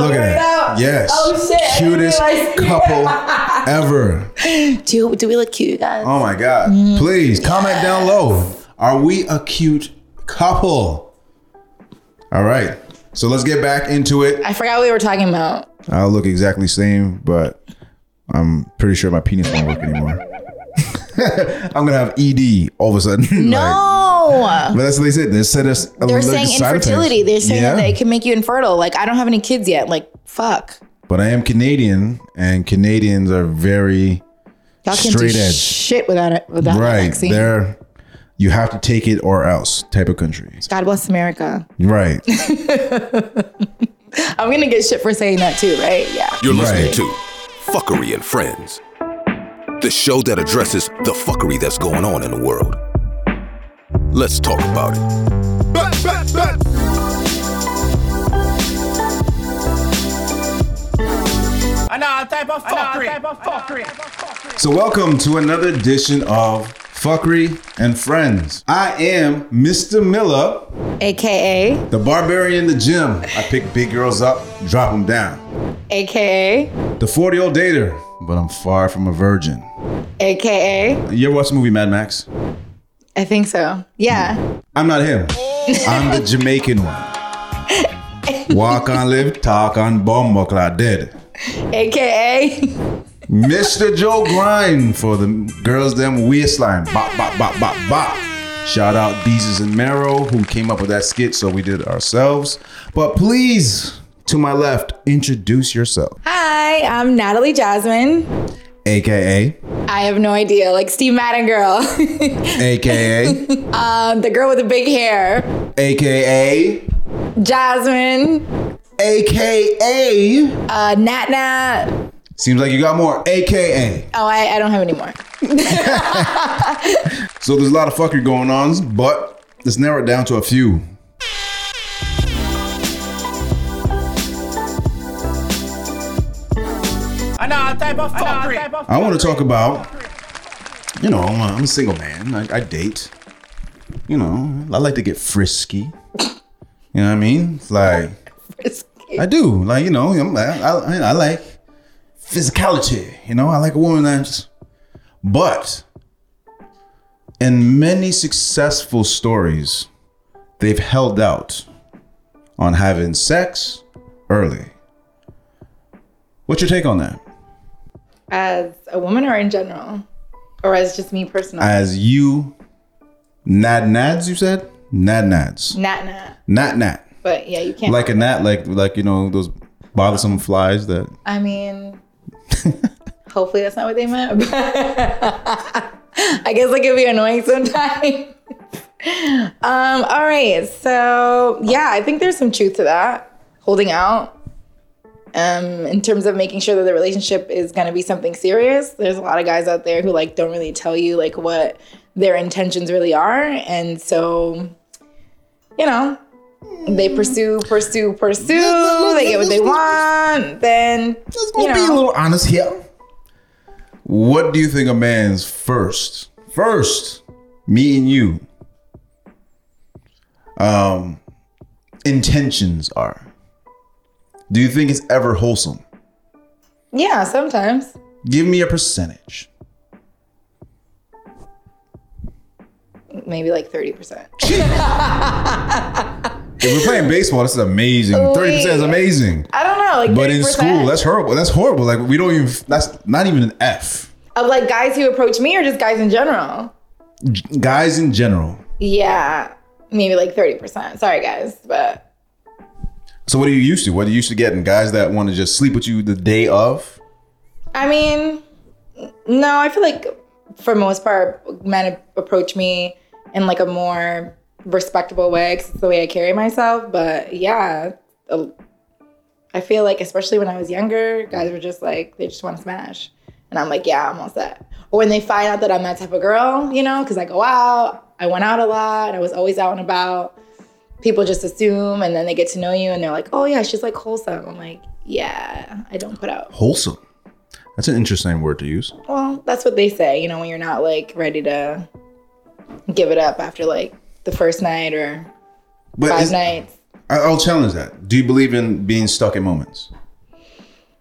Look at right that. out. Yes. Oh shit. Cutest couple ever. Do do we look cute, guys? Oh my God. Mm. Please comment down low. Are we a cute couple? All right. So let's get back into it. I forgot what we were talking about. I'll look exactly the same, but I'm pretty sure my penis won't work anymore. I'm gonna have ED all of a sudden. Like, No. but that's what they said. They said us. They're saying infertility. They're saying yeah. that it can make you infertile. Like I don't have any kids yet. Like fuck. But I am Canadian, and Canadians are very Y'all can Straight do edge. shit without it without right. vaccine. They're you have to take it or else type of country. God bless America. Right. I'm gonna get shit for saying that too, right? Yeah. You're listening Right. to Fuckery and Friends, the show that addresses the fuckery that's going on in the world. Let's talk about it. Another type of fuckery. type of fuckery. So welcome to another edition of Fuckery and Friends. I am Mr. Miller, AKA, the barbarian in the gym. I pick big girls up, drop them down. AKA, The 40 year old dater, but I'm far from a virgin. AKA. You ever watch the movie Mad Max? I think so. Yeah. I'm not him. I'm the Jamaican one. Walk on, live, talk on, bomb, dead. AKA. Mr. Joe Grind for the girls them waistline. Bop, bop, bop, bop, bop. Shout out Beezus and Marrow who came up with that skit, so we did it ourselves. But please, to my left, introduce yourself. Hi, I'm Natalie Jasmine. AKA, I have no idea. Like Steve Madden girl. AKA, um, the girl with the big hair. AKA, Jasmine. AKA. Uh, Nat Nat. Seems like you got more. AKA. Oh, I, I don't have any more. So there's a lot of fuckery going on, but let's narrow it down to a few. I want to talk about, you know, I'm a, I'm a single man. I, I date. You know, I like to get frisky. You know what I mean? It's like I do. Like you know, I'm, I, I, I like physicality. You know, I like a woman that's. But in many successful stories, they've held out on having sex early. What's your take on that? As a woman or in general? Or as just me personally? as you nad nads you said nad nads Nat Nat. nat nat But yeah, you can't. like a gnat like like you know those bothersome flies that I mean, hopefully that's not what they meant. I guess it can be annoying sometimes. um, all right. So yeah, I think there's some truth to that. Holding out. Um, in terms of making sure that the relationship is gonna be something serious. There's a lot of guys out there who like don't really tell you like what their intentions really are. And so, you know, they pursue, pursue, pursue, they get what they want, then let's you go be a little honest here what do you think a man's first first me and you um intentions are do you think it's ever wholesome Yeah, sometimes. give me a percentage Maybe like 30%. if we're playing baseball this is amazing 30% is amazing I don't know. Like But in 30% school, that's horrible. That's horrible. Like we don't even. That's not even an F. of like guys who approach me or just guys in general. Guys in general. Yeah, maybe like 30%. Sorry, guys. But So what are you used to? What are you used to getting? Guys that want to just sleep with you the day of. I mean, no, I feel like for most part, men approach me in like a more respectable way because it's the way I carry myself. But yeah, I feel like, especially when I was younger, guys were just like, they just want to smash. And I'm like, yeah, I'm all set. Or when they find out that I'm that type of girl, you know, because I go out, I went out a lot, I was always out and about. People just assume, and then they get to know you, and they're like, oh yeah, she's like wholesome. I'm like, yeah, I don't put out. Wholesome. That's an interesting word to use. Well, that's what they say, you know, when you're not like ready to give it up after like the first night or But five is, nights. I'll challenge that. Do you believe in being stuck in moments?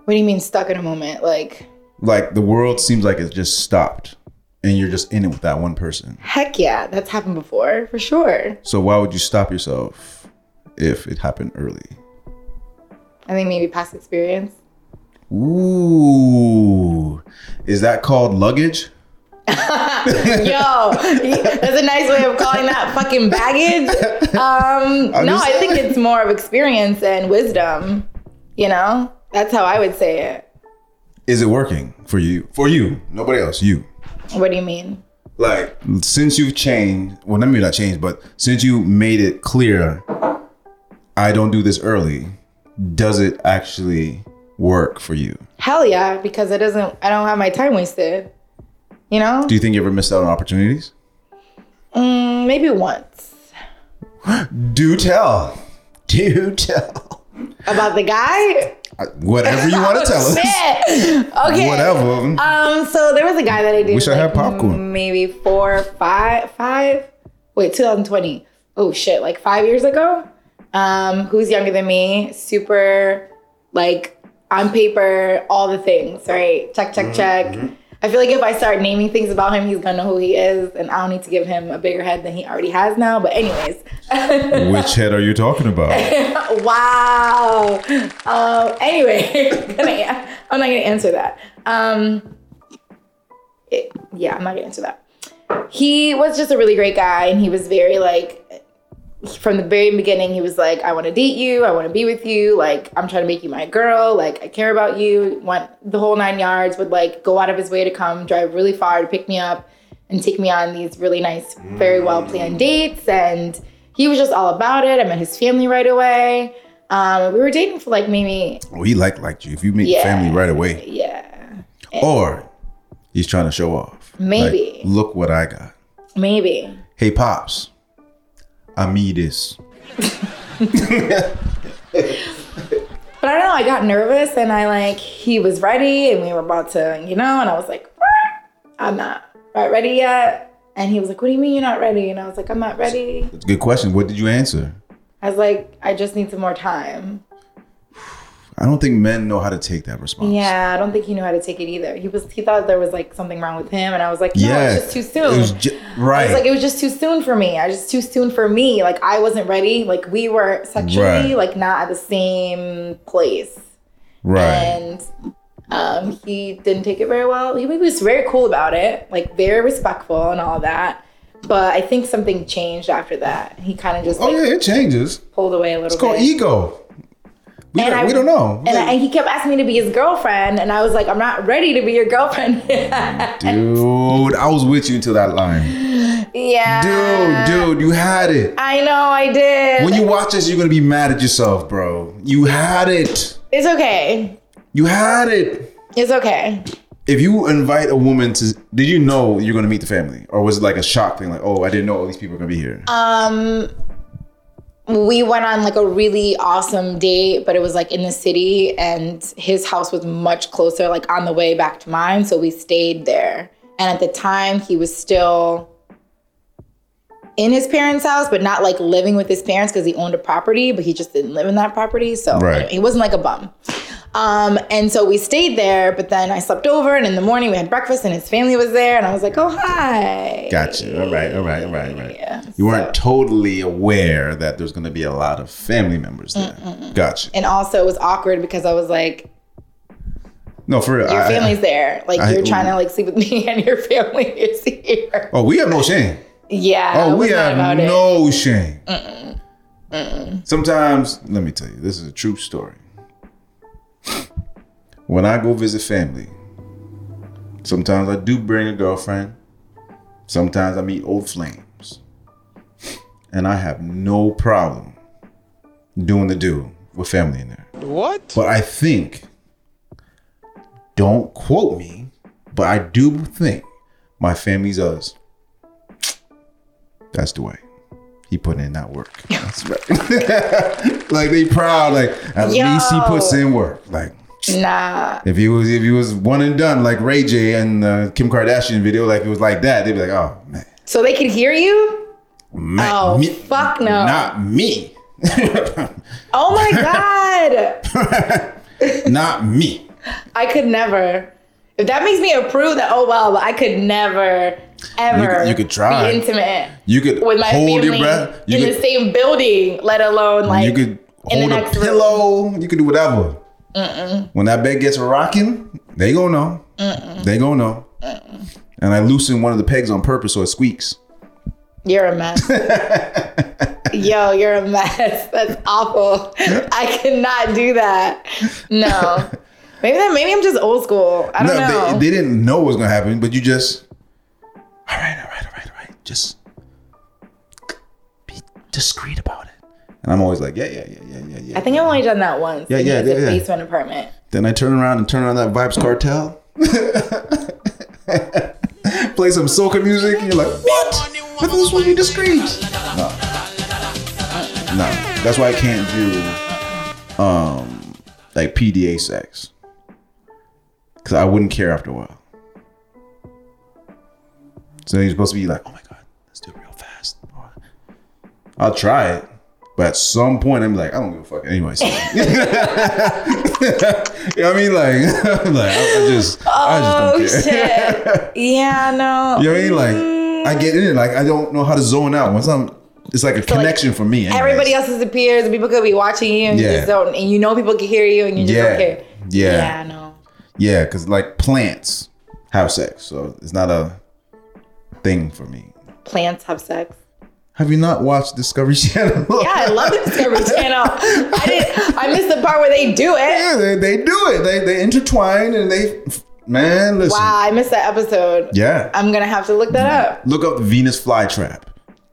What do you mean stuck in a moment? Like, Like the world seems like it just stopped, and you're just in it with that one person. heck yeah, that's happened before for sure. So why would you stop yourself if it happened early? I think maybe past experience. Ooh, is that called luggage? Yo, that's a nice way of calling that fucking baggage. Um, I'm no, just I think it's more of experience and wisdom. You know, that's how I would say it. Is it working for you? For you, nobody else. You. What do you mean? Like since you've changed, well, not maybe not changed, but since you made it clear, I don't do this early. Does it actually work for you? Hell yeah, because it doesn't. I don't have my time wasted. You know, Do you think you ever missed out on opportunities? mm, maybe once Do tell. Do tell. about the guy. Whatever you want to tell us. Okay. Whatever. Um, so there was a guy that I did. Wish I had like, popcorn. Maybe four, five, five. Wait, 2020. Oh shit, like five years ago. Um, who's younger than me? Super, like on paper, all the things. Right? Check, check, check. I feel like if I start naming things about him, he's gonna know who he is, and I don't need to give him a bigger head than he already has now. But anyways, Which head are you talking about? wow. Um, anyway, I'm not gonna answer that. Um, it- yeah, I'm not gonna answer that. He was just a really great guy, and he was very like, from the very beginning, he was like, I want to date you, I want to be with you, like I'm trying to make you my girl, like I care about you. Want the whole nine yards. Would like go out of his way to come, drive really far to pick me up, and take me on these really nice, very well planned dates. And he was just all about it. I met his family right away. Um, we were dating for like maybe Oh, he like liked you if you meet Yeah. family right away. yeah, Or he's trying to show off. Maybe. Like, look what I got. maybe. Hey pops, I. But I don't know, I got nervous and I like, he was ready and we were about to, you know, and I was like, I'm not ready yet. And he was like, What do you mean you're not ready? And I was like, I'm not ready. It's a good question. What did you answer? I was like, I just need some more time. I don't think men know how to take that response. Yeah, I don't think he knew how to take it either. He was he thought there was like something wrong with him, and I was like, no, Yeah. it's just too soon. It was ju- I right. was like, it was just too soon for me. I just too soon for me. Like I wasn't ready. Like we were sexually Right. like not at the same place. right. and um, he didn't take it very well. He was very cool about it, like very respectful and all that. But I think something changed after that. He kind of just oh like yeah, it changes. pulled away a little bit. It's called bit. ego. We, And don't, I- we don't know. and, I, and he kept asking me to be his girlfriend, and I was like, I'm not ready to be your girlfriend. Dude, I was with you until that line. yeah. Dude, dude, you had it. I know I did. When you watch this, you're gonna be mad at yourself, bro. You had it. it's okay. You had it. It's okay. If you invite a woman to, did you know you're gonna meet the family, or was it like a shock thing? Like, oh, I didn't know all these people are gonna be here. Um, we went on like a really awesome date, but it was like in the city, and his house was much closer, like on the way back to mine. So we stayed there. And at the time, he was still in his parents' house, but not like living with his parents because he owned a property, but he just didn't live in that property. So Right. anyway, he wasn't like a bum. Um, and so we stayed there, but then I slept over, and in the morning we had breakfast, and his family was there, and I was like, "Oh hi." Gotcha. All right. All right. All right. All right. Yeah, you weren't totally aware that there's gonna be a lot of family members there. Gotcha. And also, it was awkward because I was like, No, for real. your I- I- family's there. Like I- you're trying to like sleep with me and your family is here. oh, we have no shame. Yeah. Oh, we have about it. no shame. Sometimes, let me tell you, this is a true story. When I go visit family, sometimes I do bring a girlfriend. Sometimes I meet old flames. And I have no problem doing the do with family in there. What? But I think, don't quote me, but I do think my family's us. That's the way. He put in that work. That's right. like they proud. Like at least he puts in work. Like Nah. if he was if he was one and done like Ray J and uh, Kim Kardashian video, like it was like that, they'd be like, oh man, So they could hear you? man Oh, me- fuck no. not me. Oh my god. Not me. I could never. If that makes me approve that, oh well, but I could never, ever You- you could try. be intimate You could with my hold your breath. You in could, the same building, let alone like you could in the hold a next room. pillow. You could do whatever. When that bed gets rocking, they gonna know. They gonna know. And I loosen one of the pegs on purpose so it squeaks. You're a mess. Yo, you're a mess. That's awful. I cannot do that. No. Maybe that maybe I'm just old school. I don't know. they, they didn't know what was gonna happen, but you just all right, all right, all right, all right. Just be discreet about it. And I'm always like, yeah, yeah, yeah, yeah, yeah, yeah. I think I've only done that once. Yeah, yeah, yeah, yeah. basement apartment. Then I turn around and turn on that Vybz Kartel. Play some soca music, and you're like, what? But this was be discreet. No. No. That's why I can't do um like PDA sex. Cause I wouldn't care after a while. So you're supposed to be like, oh my god, let's do it real fast. I'll try it. But at some point, I'm like, I don't give a fuck. Anyways, you know what I mean? Like, like I, I just, I Oh just don't oh, care. shit. yeah, no. You know what I mean? Like, I get in it. Like, I don't know how to zone out. Once I'm, it's like a connection for me. anyways. Everybody else disappears and people could be watching you and you Yeah. just don't and you know people can hear you and you just Yeah. don't care. Yeah. Yeah, no. Yeah, because like plants have sex, so it's not a thing for me. Plants have sex. Have you not watched Discovery Channel? Yeah, I love the Discovery Channel. I did I missed the part where they do it. yeah, they, they do it. They they intertwine and they, man, listen. Wow, I missed that episode. Yeah, I'm gonna have to look that up. look up Venus flytrap.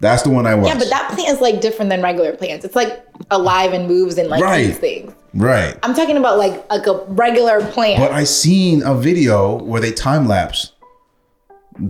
That's the one I watched. Yeah, but that plant is like different than regular plants. It's like alive and moves and like Right. these things. right. I'm talking about like like a regular plant. But I seen a video where they time lapse.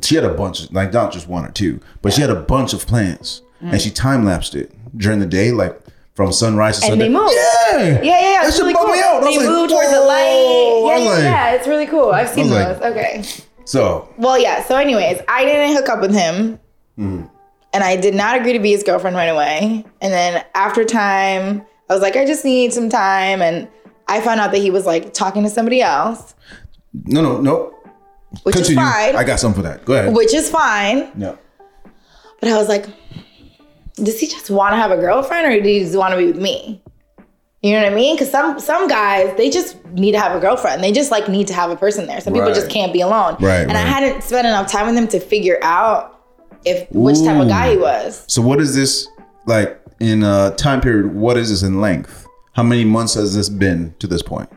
She had a bunch, like not just one or two, but she had a bunch of plants, and she time lapsed it during the day, like from sunrise to And sunset. they move. Yeah, yeah, yeah, yeah. That It's really cool. me out. They like, move towards the light. Yeah, yeah, like- yeah. It's really cool. I've seen those. like- okay. So Well, yeah. So, anyways, I didn't hook up with him, Mm-hmm. and I did not agree to be his girlfriend right away. And then after time, I was like, I just need some time, and I found out that he was like talking to somebody else, no, no, no. Which Continue. is fine. I got something for that. Go ahead. which is fine. No. But I was like, does he just want to have a girlfriend, or does he just want to be with me? You know what I mean? Because some some guys they just need to have a girlfriend. They just like need to have a person there. Some people just can't be alone. Right, And I hadn't spent enough time with him to figure out if which type of guy he was. So what is this like in a time period? What is this in length? How many months has this been to this point?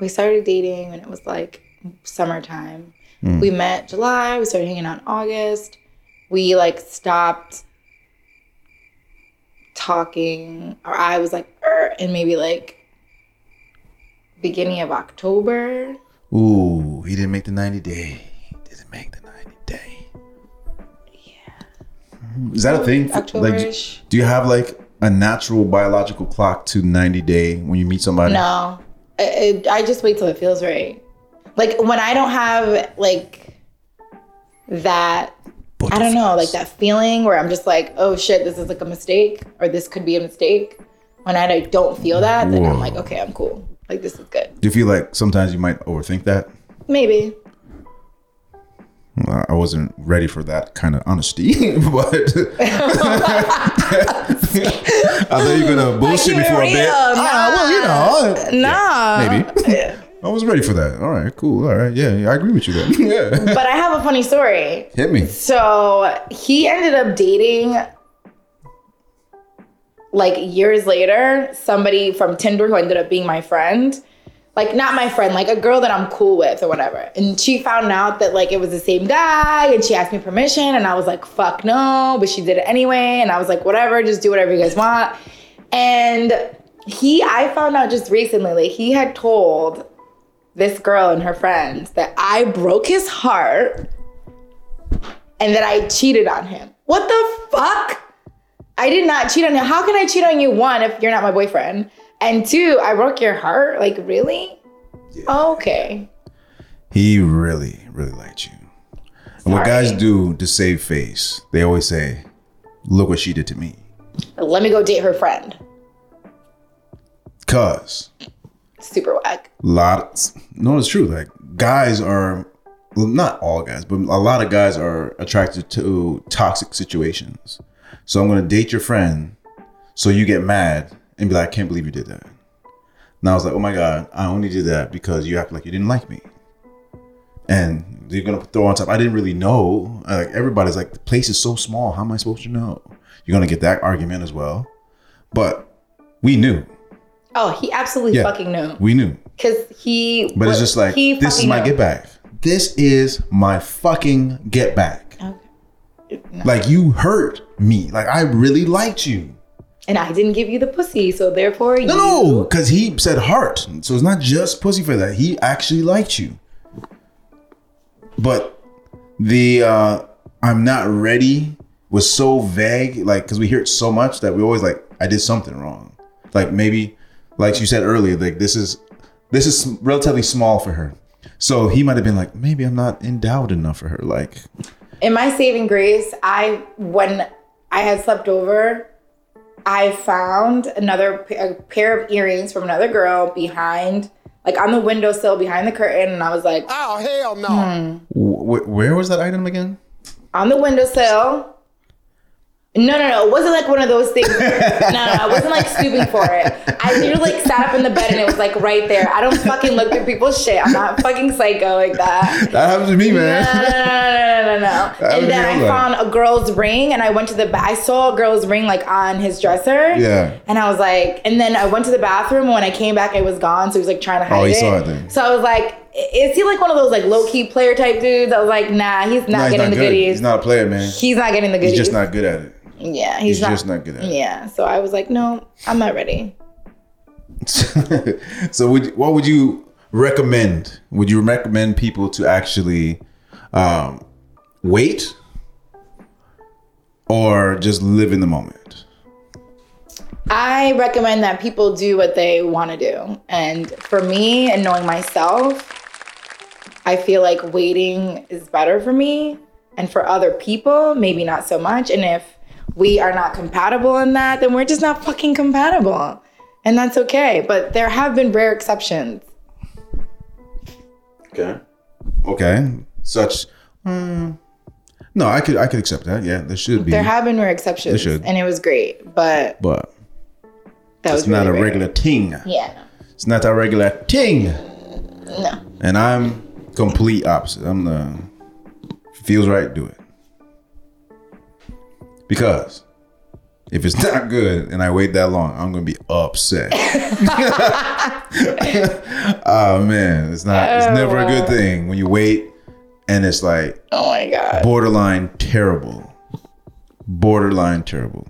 We started dating when it was like summertime. Hmm. We met July. We started hanging out in August. We like stopped talking, or I was like, er, in maybe like beginning of October. Ooh, he didn't make the 90 day. He didn't make the 90 day. Yeah. Is that a thing? Like, October-ish. do you have like a natural biological clock to 90 day when you meet somebody? No, I, I just wait till it feels right. Like when I don't have like that I don't know, like that feeling where I'm just like, oh shit, this is like a mistake, or this could be a mistake. When I don't feel that, then I'm like, okay, I'm cool. Like this is good. Do you feel like sometimes you might overthink that? Maybe. I wasn't ready for that kind of honesty, but I thought you were gonna bullshit me for a bit. real. Ah, well, you know, Nah. maybe. I was ready for that. All right, cool. All right, yeah, yeah I agree with you then. yeah, But I have a funny story. hit me. So he ended up dating like years later somebody from Tinder who ended up being my friend. Like not my friend, like a girl that I'm cool with or whatever. And she found out that like it was the same guy and she asked me permission and I was like, fuck no, but she did it anyway. And I was like, whatever, just do whatever you guys want. And he, I found out just recently, like he had told this girl and her friends that I broke his heart and that I cheated on him. What the fuck? I did not cheat on him. How can I cheat on you? One, if you're not my boyfriend, and two, I broke your heart. Like really? Oh, okay. He really, really liked you. And what guys do to save face, they always say, Look what she did to me. Let me go date her friend. Cause Super whack. lot no it's true like guys are well, not all guys but a lot of guys are attracted to toxic situations so i'm going to date your friend so you get mad and be like i can't believe you did that and i was like oh my god i only did that because you act like you didn't like me and you're going to throw on top i didn't really know like everybody's like the place is so small how am i supposed to know you're going to get that argument as well but we knew Oh, he absolutely yeah fucking knew. we knew Because he. but it's just like he this is my knew. get back. This is my fucking get back. Okay. Like you hurt me. Like I really liked you. And I didn't give you the pussy, so therefore you. No, no, because he said heart. So it's not just pussy for that. He actually liked you. But the uh I'm not ready was so vague, like because we hear it so much that we always like, I did something wrong. Like maybe, like you said earlier, like this is this is relatively small for her. So he might have been like, maybe I'm not endowed enough for her. Like, In my saving grace, I when I had slept over, I found another a pair of earrings from another girl behind, like on the windowsill behind the curtain, and I was like, Oh, hell no. Hmm. wh- where was that item again? on the windowsill. No, no, no. It wasn't like one of those things. no, no, I wasn't like stooping for it. I literally like sat up in the bed and it was like right there. I don't fucking look through people's shit. I'm not fucking psycho like that. That happens to me, man. no, no, no, no, no, no. And then I found a girl's ring and I went to the, ba- I saw a girl's ring like on his dresser. Yeah. And I was like, and then I went to the bathroom and when I came back, it was gone. So he was like trying to hide it. Oh, he it. saw it then. So I was like, is he like one of those like low key player type dudes? I was like, nah, he's not Nah, he's getting not the good. goodies. He's not a player, man. He's not getting the goodies. He's just not good at it. Yeah, he's, He's not, just not good at it. Yeah, so I was like, no, I'm not ready. so would, what would you recommend would you recommend people to actually um, wait or just live in the moment I recommend that people do what they want to do. And for me and knowing myself, I feel like waiting is better for me. And for other people, maybe not so much. And if we are not compatible in that, then we're just not fucking compatible. And that's okay. But there have been rare exceptions. okay okay such mm, no i could i could accept that yeah there should be There have been rare exceptions. should. And it was great. But but that was not really a rare. regular thing Yeah, no. it's not a regular thing No. and i'm complete opposite i'm the feels right do it because if it's not good and i wait that long i'm gonna be upset. Oh man it's not it's oh, never a good thing. When you wait and it's like Oh my God. borderline terrible. Borderline terrible.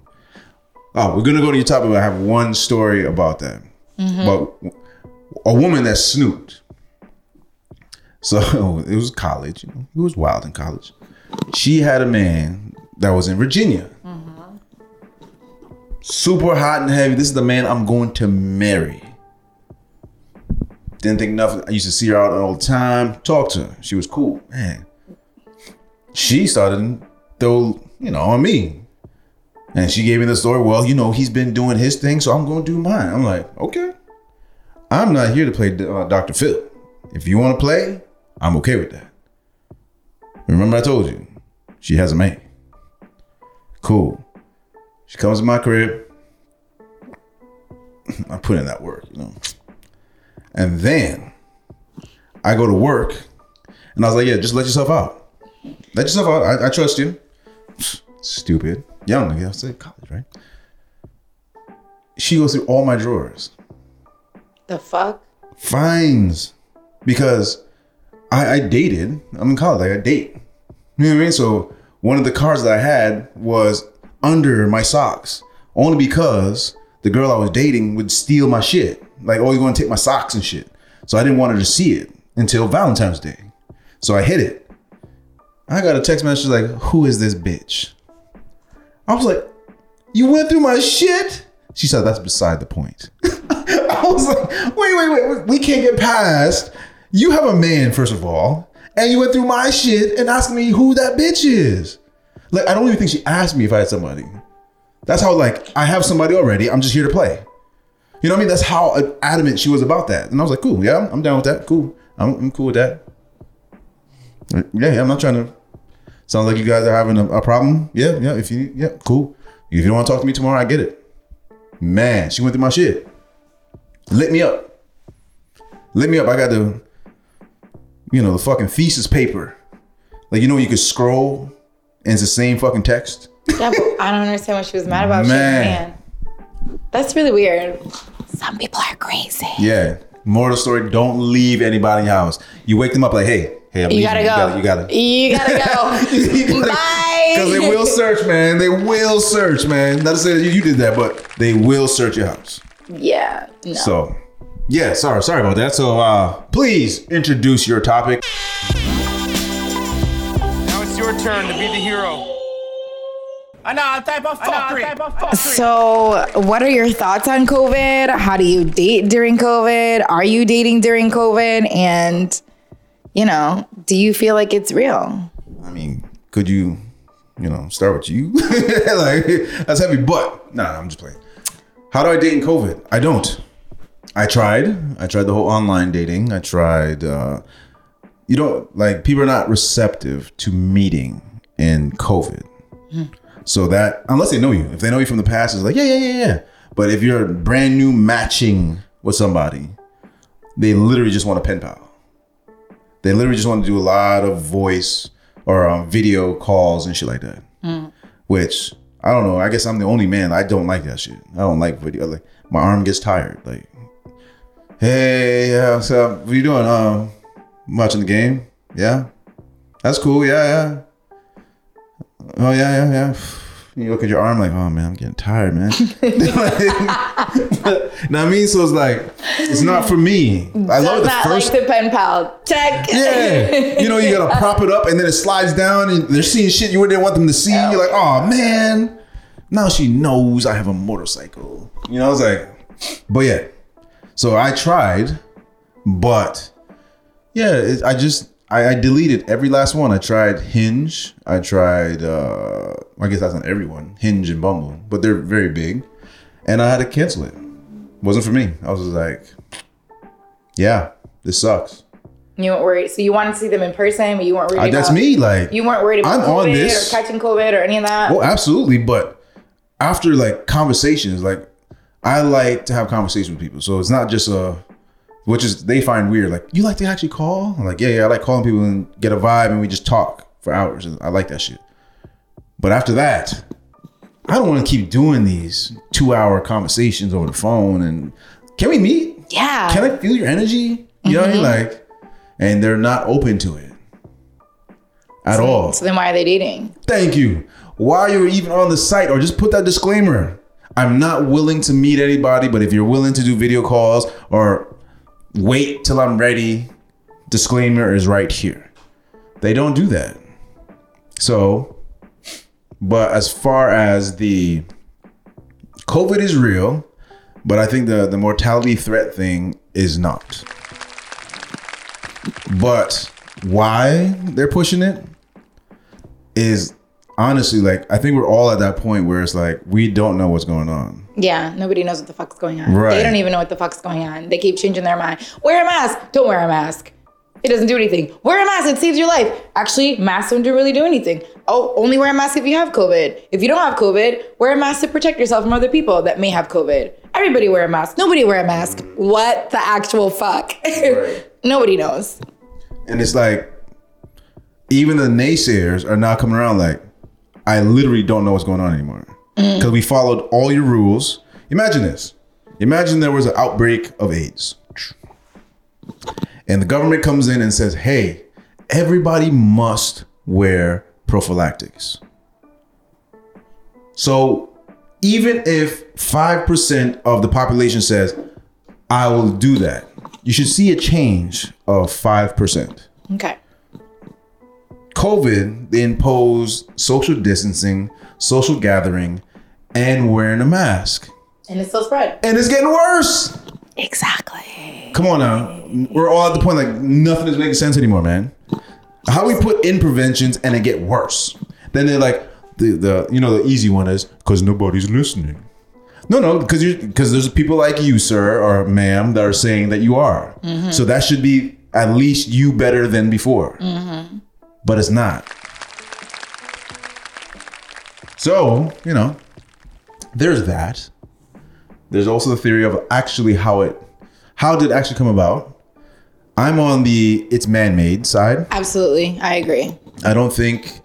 Oh we're gonna go to your topic i have one story about that. Mm-hmm. But a woman that snooped. So it was college you know it was wild in college. She had a man that was in virginia super hot and heavy this is the man i'm going to marry didn't think nothing i used to see her out all the time talk to her she was cool man she started throw, you know, on me. And she gave me the story. Well, you know, he's been doing his thing, so I'm going to do mine. I'm like, okay. I'm not here to play uh, Dr. Phil. If you want to play, I'm okay with that. Remember, I told you, she has a man. Cool. She comes to my crib. I put in that work, you know. And then I go to work, and I was like, yeah, just let yourself out. Let yourself out. I, I trust you. Stupid. Young, yeah, I said college, right? She goes through all my drawers. The fuck? Fines. Because I, I dated. I'm in college. Like I date. You know what I mean? So one of the cars that I had was under my socks. Only because the girl I was dating would steal my shit. Like oh, always going to take my socks and shit. So I didn't want her to see it until Valentine's Day. So I hid it. I got a text message like, who is this bitch? I was like, you went through my shit? She said, that's beside the point. I was like, wait, wait, wait, we can't get past. You have a man, first of all, and you went through my shit and asked me who that bitch is. Like, I don't even think she asked me if I had somebody. That's how like I have somebody already. I'm just here to play. You know what I mean? That's how adamant she was about that. And I was like, cool, yeah, I'm down with that. Cool. I'm, I'm cool with that. Yeah, yeah, I'm not trying to. Sounds like you guys are having a, a problem. Yeah, yeah. If you, yeah, cool. If you don't want to talk to me tomorrow, I get it. Man, she went through my shit. Lit me up. Lit me up. I got the, you know, the fucking thesis paper. Like you know, you could scroll, and it's the same fucking text. Yeah, but I don't understand what she was mad about. Man. man. That's really weird. Some people are crazy. Yeah. Moral story: Don't leave anybody in your house. You wake them up like, "Hey, hey, I'm you gotta go. You gotta, you gotta, you gotta go. Bye." Because they will search, man. They will search, man. Not to say that you, you did that, but they will search your house. Yeah. No. So, yeah. Sorry, sorry about that. So, uh, please introduce your topic. Now it's your turn to be the hero. Another type of fuckery. Type of fuckery. So, what are your thoughts on COVID? How do you date during COVID? Are you dating during COVID? And, you know, do you feel like it's real? I mean, could you, you know, start with you? like, that's heavy, but nah, I'm just playing. How do I date in COVID? I don't. I tried. I tried the whole online dating. I tried, uh, you know, like people are not receptive to meeting in COVID. Hmm. So that unless they know you, if they know you from the past, it's like yeah, yeah, yeah, yeah. But if you're brand new matching with somebody, they literally just want a pen pal. They literally just want to do a lot of voice or um, video calls and shit like that. Mm. Which I don't know. I guess I'm the only man. I don't like that shit. I don't like video. Like my arm gets tired. Like, hey, yeah, what's up? What are you doing? Um, watching the game. Yeah, that's cool. Yeah, yeah. Oh yeah, yeah, yeah you look at your arm like, oh man, I'm getting tired, man. now I mean, so it's like it's not for me. I love the first like the pen pal. Check. Yeah, you know, you gotta prop it up and then it slides down and they're seeing shit you wouldn't want them to see. You're like, oh man. Now she knows I have a motorcycle. You know, I was like, but yeah. So I tried, but yeah, it, I just I, I, deleted every last one. I tried Hinge. I tried. uh I guess that's not everyone. Hinge and Bumble, but they're very big, and I had to cancel it. Wasn't for me. I was like, yeah, this sucks. You weren't worried. So you wanted to see them in person, but you weren't worried. Uh, that's me. Like you weren't worried about I'm COVID on this. or catching COVID or any of that. Well, absolutely. But after like conversations, like I like to have conversations with people. So it's not just a which is they find weird. Like, you like to actually call? I'm like, yeah, yeah, I like calling people and get a vibe and we just talk for hours. I like that shit. But after that, I don't want to keep doing these two hour conversations over the phone. And can we meet? Yeah. Can I feel your energy? You mm-hmm. know what I mean? Mm-hmm. Like, and they're not open to it at so, all. So then why are they dating? Thank you. Why you're even on the site, or just put that disclaimer. I'm not willing to meet anybody, but if you're willing to do video calls or wait till I'm ready. Disclaimer is right here. They don't do that. So, but as far as the COVID is real, but I think the, the mortality threat thing is not. But why they're pushing it is honestly like I think we're all at that point where it's like we don't know what's going on. Yeah, nobody knows what the fuck's going on. Right. They don't even know what the fuck's going on. They keep changing their mind. Wear a mask. Don't wear a mask. It doesn't do anything. Wear a mask. It saves your life. Actually, masks don't really do anything. Oh, only wear a mask if you have COVID. If you don't have COVID, wear a mask to protect yourself from other people that may have COVID. Everybody wear a mask. Nobody wear a mask. What the actual fuck? Right. Nobody knows. And it's like, even the naysayers are now coming around like, I literally don't know what's going on anymore because mm. we followed all your rules. Imagine this. Imagine there was an outbreak of AIDS. And the government comes in and says, hey, everybody must wear prophylactics. So even if 5% of the population says, I will do that, you should see a change of 5%. Okay. COVID, they imposed social distancing, social gathering, and wearing a mask. And it's still spread. And it's getting worse. Exactly. Come on now. We're all at the point like nothing is making sense anymore, man. How we put in preventions and it get worse. Then they're like, the, the you know the easy one is because nobody's listening. No, no, because you because there's people like you, sir or ma'am, that are saying that you are. Mm-hmm. So that should be at least you better than before. Mm-hmm. But it's not. So you know, there's that. There's also the theory of actually how it, how did it actually come about. I'm on the it's man-made side. Absolutely. I agree. I don't think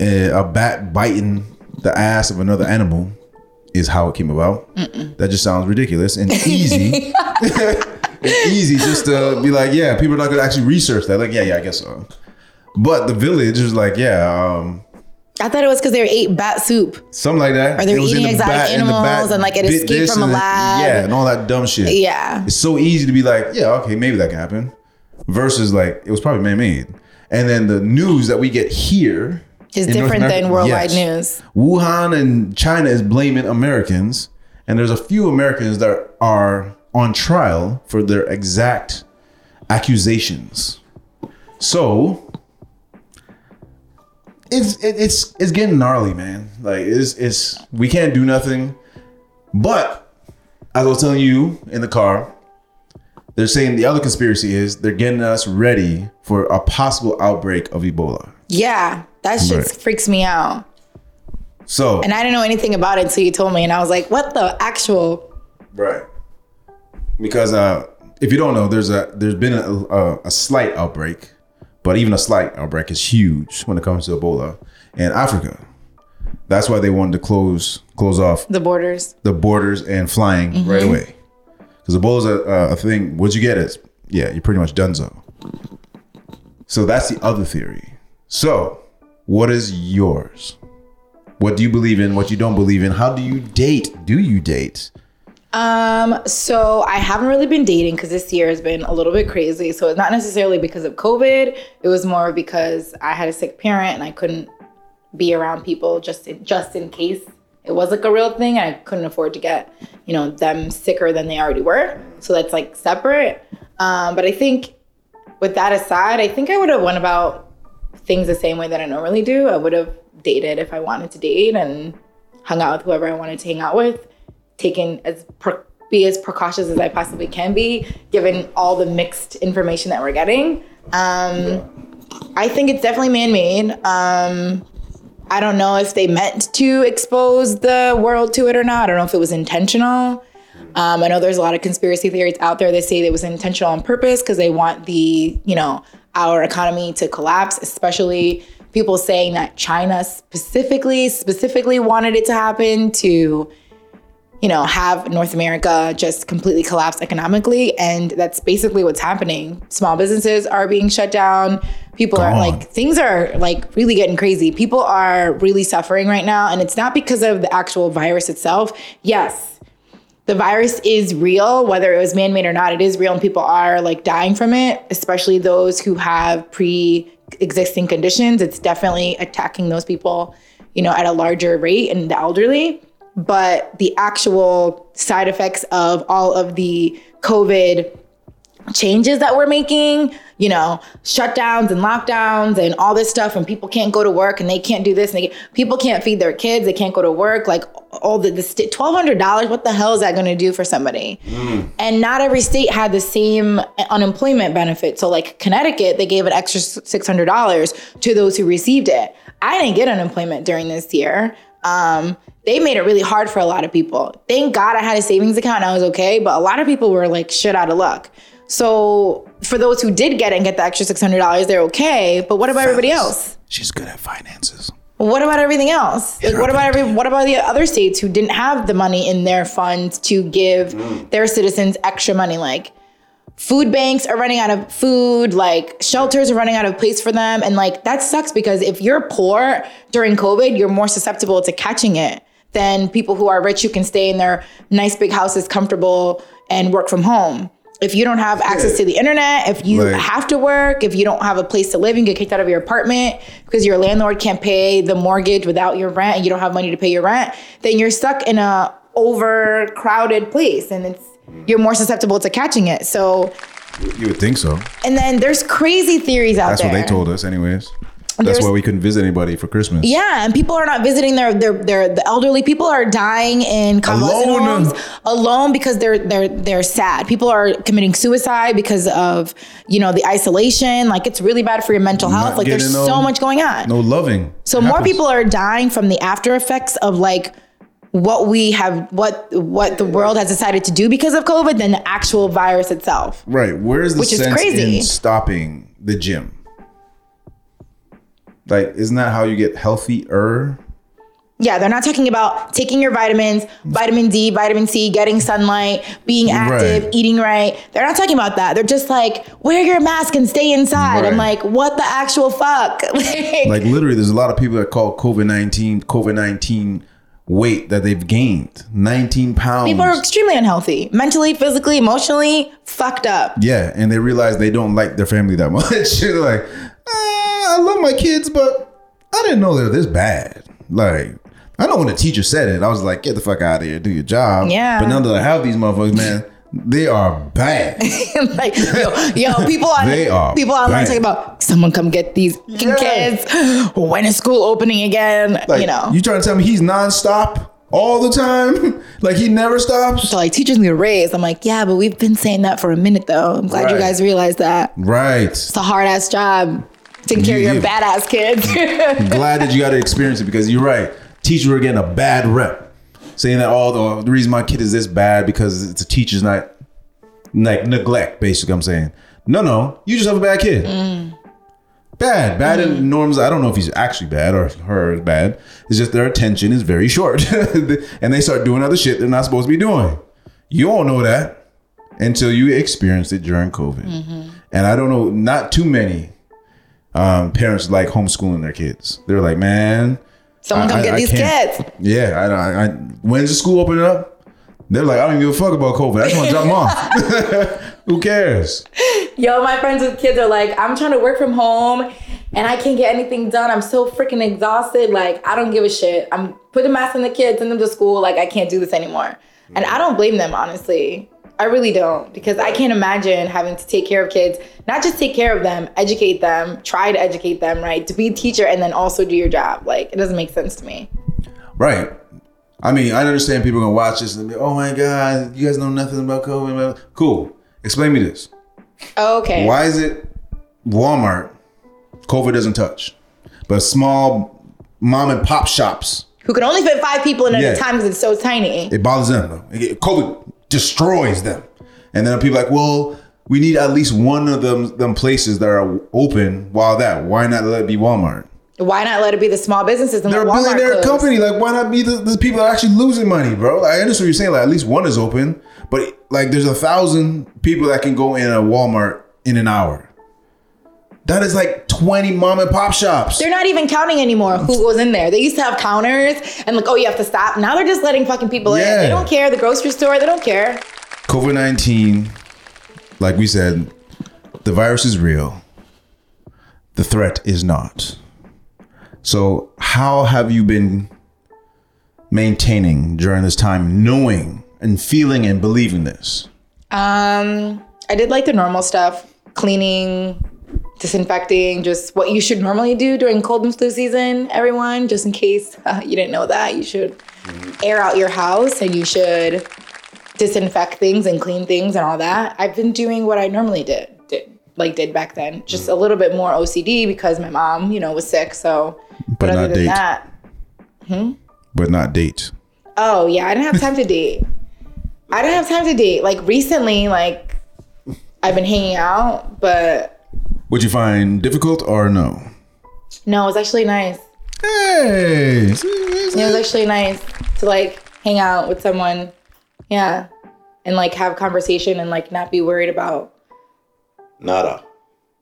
uh, a bat biting the ass of another animal is how it came about. That just sounds ridiculous and easy. It's easy just to be like, yeah, people are not gonna actually research that. Like, yeah, yeah, I guess so. But the village is like, yeah, um, I thought it was because they ate bat soup. something like that. Or was in eating the exotic and the animals and, like, it escaped from a and it- lab. Yeah, and all that dumb shit. Yeah. It's so easy to be like, yeah, okay, maybe that can happen. Versus like it was probably man made. And then the news that we get here Is different America- than worldwide yes. news. Wuhan and China is blaming Americans, and there's a few Americans that are on trial for their exact accusations. So it's it, it's it's getting gnarly, man. Like it's it's we can't do nothing. But as I was telling you in the car, they're saying the other conspiracy is they're getting us ready for a possible outbreak of Ebola. Yeah. That shit Right. freaks me out. So And I didn't know anything about it until you told me. And I was like, what the actual? Right. Because uh, if you don't know, there's a there's been a, a, a slight outbreak, but even a slight outbreak is huge when it comes to Ebola in Africa. That's why they wanted to close close off The borders. the borders and flying mm-hmm. right away. Because Ebola's a, a thing. Once you get it, yeah, you're pretty much donezo. So that's the other theory. So, what is yours? What do you believe in? What you don't believe in? How do you date? Do you date? Um, so I haven't really been dating because this year has been a little bit crazy. So it's not necessarily because of COVID. It was more because I had a sick parent and I couldn't be around people just in, just in case it was like a real thing. I couldn't afford to get you know them sicker than they already were. So that's like separate. Um, but I think with that aside, I think I would have went about things the same way that I normally do. I would have dated if I wanted to date and hung out with whoever I wanted to hang out with taken as pre- be as precautious as I possibly can be, given all the mixed information that we're getting. Um, I think it's definitely man-made. Um, I don't know if they meant to expose the world to it or not. I don't know if it was intentional. Um, I know there's a lot of conspiracy theories out there that say it was intentional on purpose because they want the, you know, our economy to collapse, especially people saying that China specifically, specifically wanted it to happen to, you know, have North America just completely collapse economically. And that's basically what's happening. Small businesses are being shut down. People are like, things are like really getting crazy. People are really suffering right now. And it's not because of the actual virus itself. Yes, the virus is real, whether it was man made or not, it is real. And people are like dying from it, especially those who have pre existing conditions. It's definitely attacking those people, you know, at a larger rate and the elderly but the actual side effects of all of the COVID changes that we're making, you know, shutdowns and lockdowns and all this stuff, and people can't go to work and they can't do this, and they, people can't feed their kids, they can't go to work, like all the, the st- $1,200, what the hell is that gonna do for somebody? Mm. And not every state had the same unemployment benefit. So, like Connecticut, they gave an extra $600 to those who received it. I didn't get unemployment during this year. Um, they made it really hard for a lot of people. Thank God I had a savings account and I was okay, but a lot of people were like shit out of luck. So for those who did get it and get the extra $600, they're okay. But what about everybody else? She's good at finances. What about everything else? Like, what about every? What about the other states who didn't have the money in their funds to give their citizens extra money? Like, food banks are running out of food. Like, shelters are running out of place for them, and like that sucks because if you're poor during COVID, you're more susceptible to catching it than people who are rich who can stay in their nice big houses, comfortable, and work from home. If you don't have access to the internet, if you have to work, if you don't have a place to live, and get kicked out of your apartment because your landlord can't pay the mortgage without your rent and you don't have money to pay your rent, then you're stuck in a overcrowded place and it's you're more susceptible to catching it. So You would think so. and then there's crazy theories out That's there. That's what they told us, anyways. That's There's- why we couldn't visit anybody for Christmas. Yeah, and people are not visiting their their their the elderly people are dying in convalescent Alone. homes alone because they're they're they're sad. People are committing suicide because of you know the isolation. Like it's really bad for your mental health. Like there's no- so much going on. No loving. so more people are dying from the after effects of like what we have what what the world has decided to do because of COVID than the actual virus itself. Right. Where's the Which is sense crazy. in stopping the gym? Like, isn't that how you get healthier? Yeah, they're not talking about taking your vitamins, vitamin D, vitamin C, getting sunlight, being active, Right. eating right. They're not talking about that. They're just like, wear your mask and stay inside. I'm like, what the actual fuck? Like, Like, literally, there's a lot of people that call COVID 19 COVID 19 weight that they've gained 19 pounds. people are extremely unhealthy, mentally, physically, emotionally, fucked up. yeah, and they realize they don't like their family that much. They're like, uh, I love my kids, but I didn't know they're this bad. Like, I know when the teacher said it, I was like, get the fuck out of here, do your job. Yeah. But now that I have these motherfuckers, man, they are bad. like, yo, yo, people on They are people online talking about someone come get these Yeah. kids. When is school opening again? Like, you know. you trying to tell me he's nonstop all the time? like he never stops? so like teachers need a raise. I'm like, yeah, but we've been saying that for a minute though. I'm glad you guys realize that. Right. It's a hard ass job taking care of your you- badass kids. Glad that you got to experience it because you're right. Teachers are getting a bad rep, saying that all the, the reason my kid is this bad because it's a teacher's not like neglect. Basically, I'm saying no, no, you just have a bad kid. Mm. Bad, bad in mm. norms. I don't know if he's actually bad or her is bad. It's just their attention is very short, and they start doing other shit they're not supposed to be doing. You don't know that until you experienced it during COVID. Mm-hmm. And I don't know, not too many um, parents like homeschooling their kids. They're like, man, Someone I- come I- get I these can't. kids. Yeah, I, I, I when's the school opening up? They're like, I don't give a fuck about COVID. I just want to drop them off. Who cares? Yo, my friends with kids are like, I'm trying to work from home and I can't get anything done. I'm so freaking exhausted. Like, I don't give a shit. I'm putting masks on the kids, send them to school. Like, I can't do this anymore. And I don't blame them, honestly. I really don't because I can't imagine having to take care of kids, not just take care of them, educate them, try to educate them, right? To be a teacher and then also do your job. Like, it doesn't make sense to me. Right. I mean, I understand people are gonna watch this and be, oh my god, you guys know nothing about COVID. Cool. Explain me this. Okay. Why is it Walmart COVID doesn't touch, but small mom and pop shops Who can only fit five people in at Yeah. a time because it's so tiny. it bothers them though. COVID destroys them. And then people are like, well, we need at least one of them them places that are open. While that, why not let it be Walmart? Why not let it be the small businesses and They're a billionaire company. Like, why not be the, the people that are actually losing money, bro? I understand what you're saying. Like, at least one is open, but like, there's a thousand people that can go in a Walmart in an hour. That is like 20 mom and pop shops. They're not even counting anymore who goes in there. They used to have counters and like, oh, you have to stop. Now they're just letting fucking people Yeah. in. They don't care. The grocery store, they don't care. COVID 19, like we said, the virus is real. The threat is not. So, how have you been maintaining during this time, knowing and feeling and believing this? Um, I did like the normal stuff, cleaning, disinfecting, just what you should normally do during cold and flu season. Everyone, just in case uh, you didn't know that, you should air out your house and you should disinfect things and clean things and all that. I've been doing what I normally did, did like did back then, just a little bit more OCD because my mom, you know, was sick. So, but, not other than date. that, But not date. Oh yeah, I didn't have time to date. I didn't have time to date. Like recently, like I've been hanging out, but Would you find difficult or no? no, it was actually nice. Hey, It was actually nice to like hang out with someone, yeah, and like have conversation and like not be worried about nada.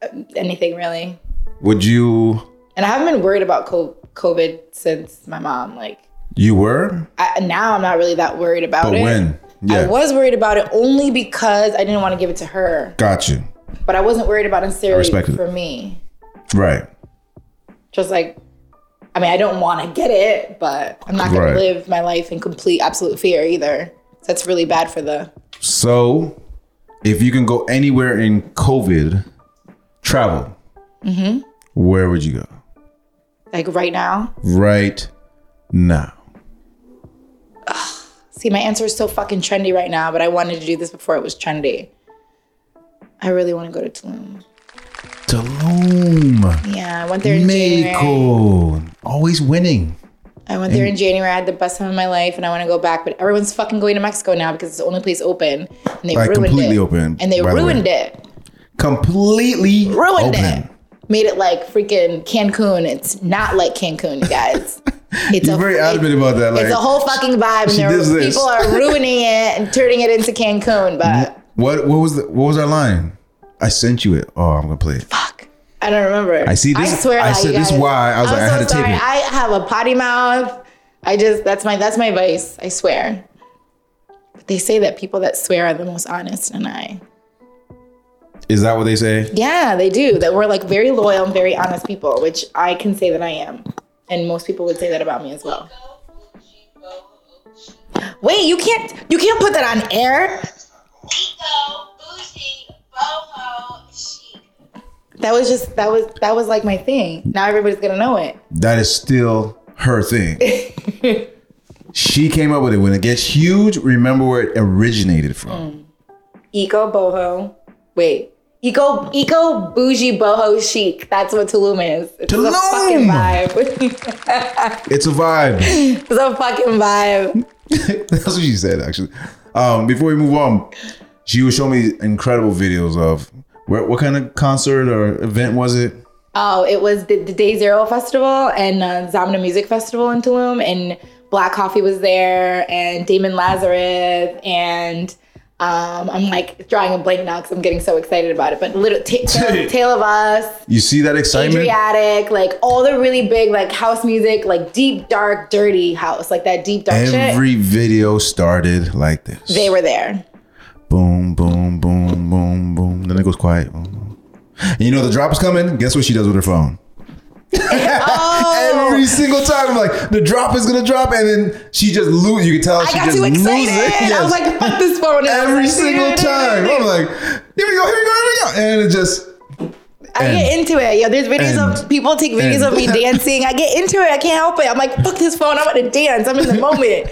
Uh, anything really. Would you? And I haven't been worried about COVID since my mom. Like You were, I, now, I'm not really that worried about but it. when? I was worried about it only because I didn't want to give it to her, got you. But I wasn't worried about necessarily respect it. for me. Right. just like I mean, I don't want to get it, but I'm not going Right. to live my life in complete absolute fear either. That's really bad for the So, if you can go anywhere in COVID, travel. Mm-hmm. Where would you go? Like right now? Right now. See, my answer is so fucking trendy right now, but I wanted to do this before it was trendy. I really want to go to Tulum. Tulum. Yeah, I went there in January. Mexico. Always winning. I went there in January. I had the best time of my life, and I want to go back. But everyone's fucking going to Mexico now because it's the only place open, and they Like, ruined completely it. open, and they by the way. ruined it. Completely Ruined open. it. Made it like freaking Cancun. It's not like Cancun, you guys. It's You're very adamant about that. Like, it's a whole fucking vibe, and there people are ruining it and turning it into Cancun. But what what was the what was our line? I sent you it. Oh, I'm gonna play it. fuck, I don't remember. I see this- I swear, I said this guys- why I was I'm like, I had to tape it. I have a potty mouth. I just that's my that's my vice. I swear. But they say that people that swear are the most honest, and I. Is that what they say? Yeah, they do. That we're like very loyal and very honest people, which I can say that I am. And most people would say that about me as well. Wait, you can't you can't put that on air? Eco, bougie, boho, chic. That was just that was that was like my thing. Now everybody's gonna know it. That is still her thing. she came up with it. When it gets huge, remember where it originated from. Mm. Eco boho. Wait. Eco eco bougie boho chic. That's what Tulum is. It's a Tulum! fucking vibe. It's a vibe. it's a fucking vibe. That's what she said, actually. Um, before we move on, she was showing me incredible videos of where, what kind of concert or event was it? Oh, it was the, the Day Zero Festival and uh, Zamna Music Festival in Tulum, and Black Coffee was there, and Damian Lazarus, and um, I'm like drawing a blank now because I'm getting so excited about it. But little t- Tale, Tale of Us, You see that excitement? Adriatique, like all the really big like house music, like deep, dark, dirty house, like that deep dark shit. Every video started like this. They were there. boom, boom, boom, boom, boom. Then it goes quiet. Boom, boom. And you know the drop is coming. Guess what she does with her phone? Oh, Every single time, I'm like the drop is gonna drop, and then she just lose. You can tell I she got just too loses excited. it. I Yes. was like, fuck this phone. And I was every single time. I'm like, here we go, here we go, here we go, and it just I And- get into it. Yo, there's videos and- of people take videos and- of me dancing. I get into it. I can't help it. I'm like, fuck this phone. I want to dance. I'm in the moment.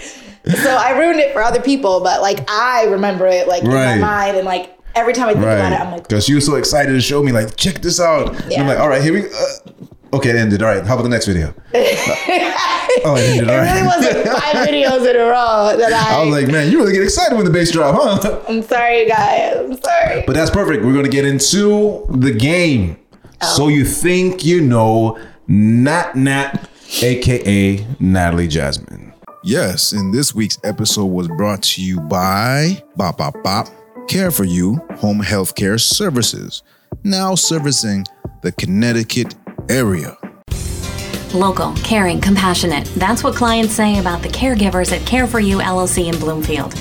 so I ruined it for other people, but like I remember it like in my mind and like every time I think about it, I'm like, because she was so excited to show me like, check this out. Yeah. I'm like, all right, here we. Uh, okay, it ended. All right, how about the next video? oh, it ended. it All really was right. like five videos in a row that I. I was like, man, you really get excited when the bass drop, huh? I'm sorry, guys. I'm sorry. But that's perfect. We're gonna get into the game. Oh. So you think you know Nat Nat, aka Natalie Jasmine. Yes, and this week's episode was brought to you by Bop Bop Bop Care for You Home Healthcare Services, now servicing the Connecticut area. Local, caring, compassionate. That's what clients say about the caregivers at Care for You LLC in Bloomfield.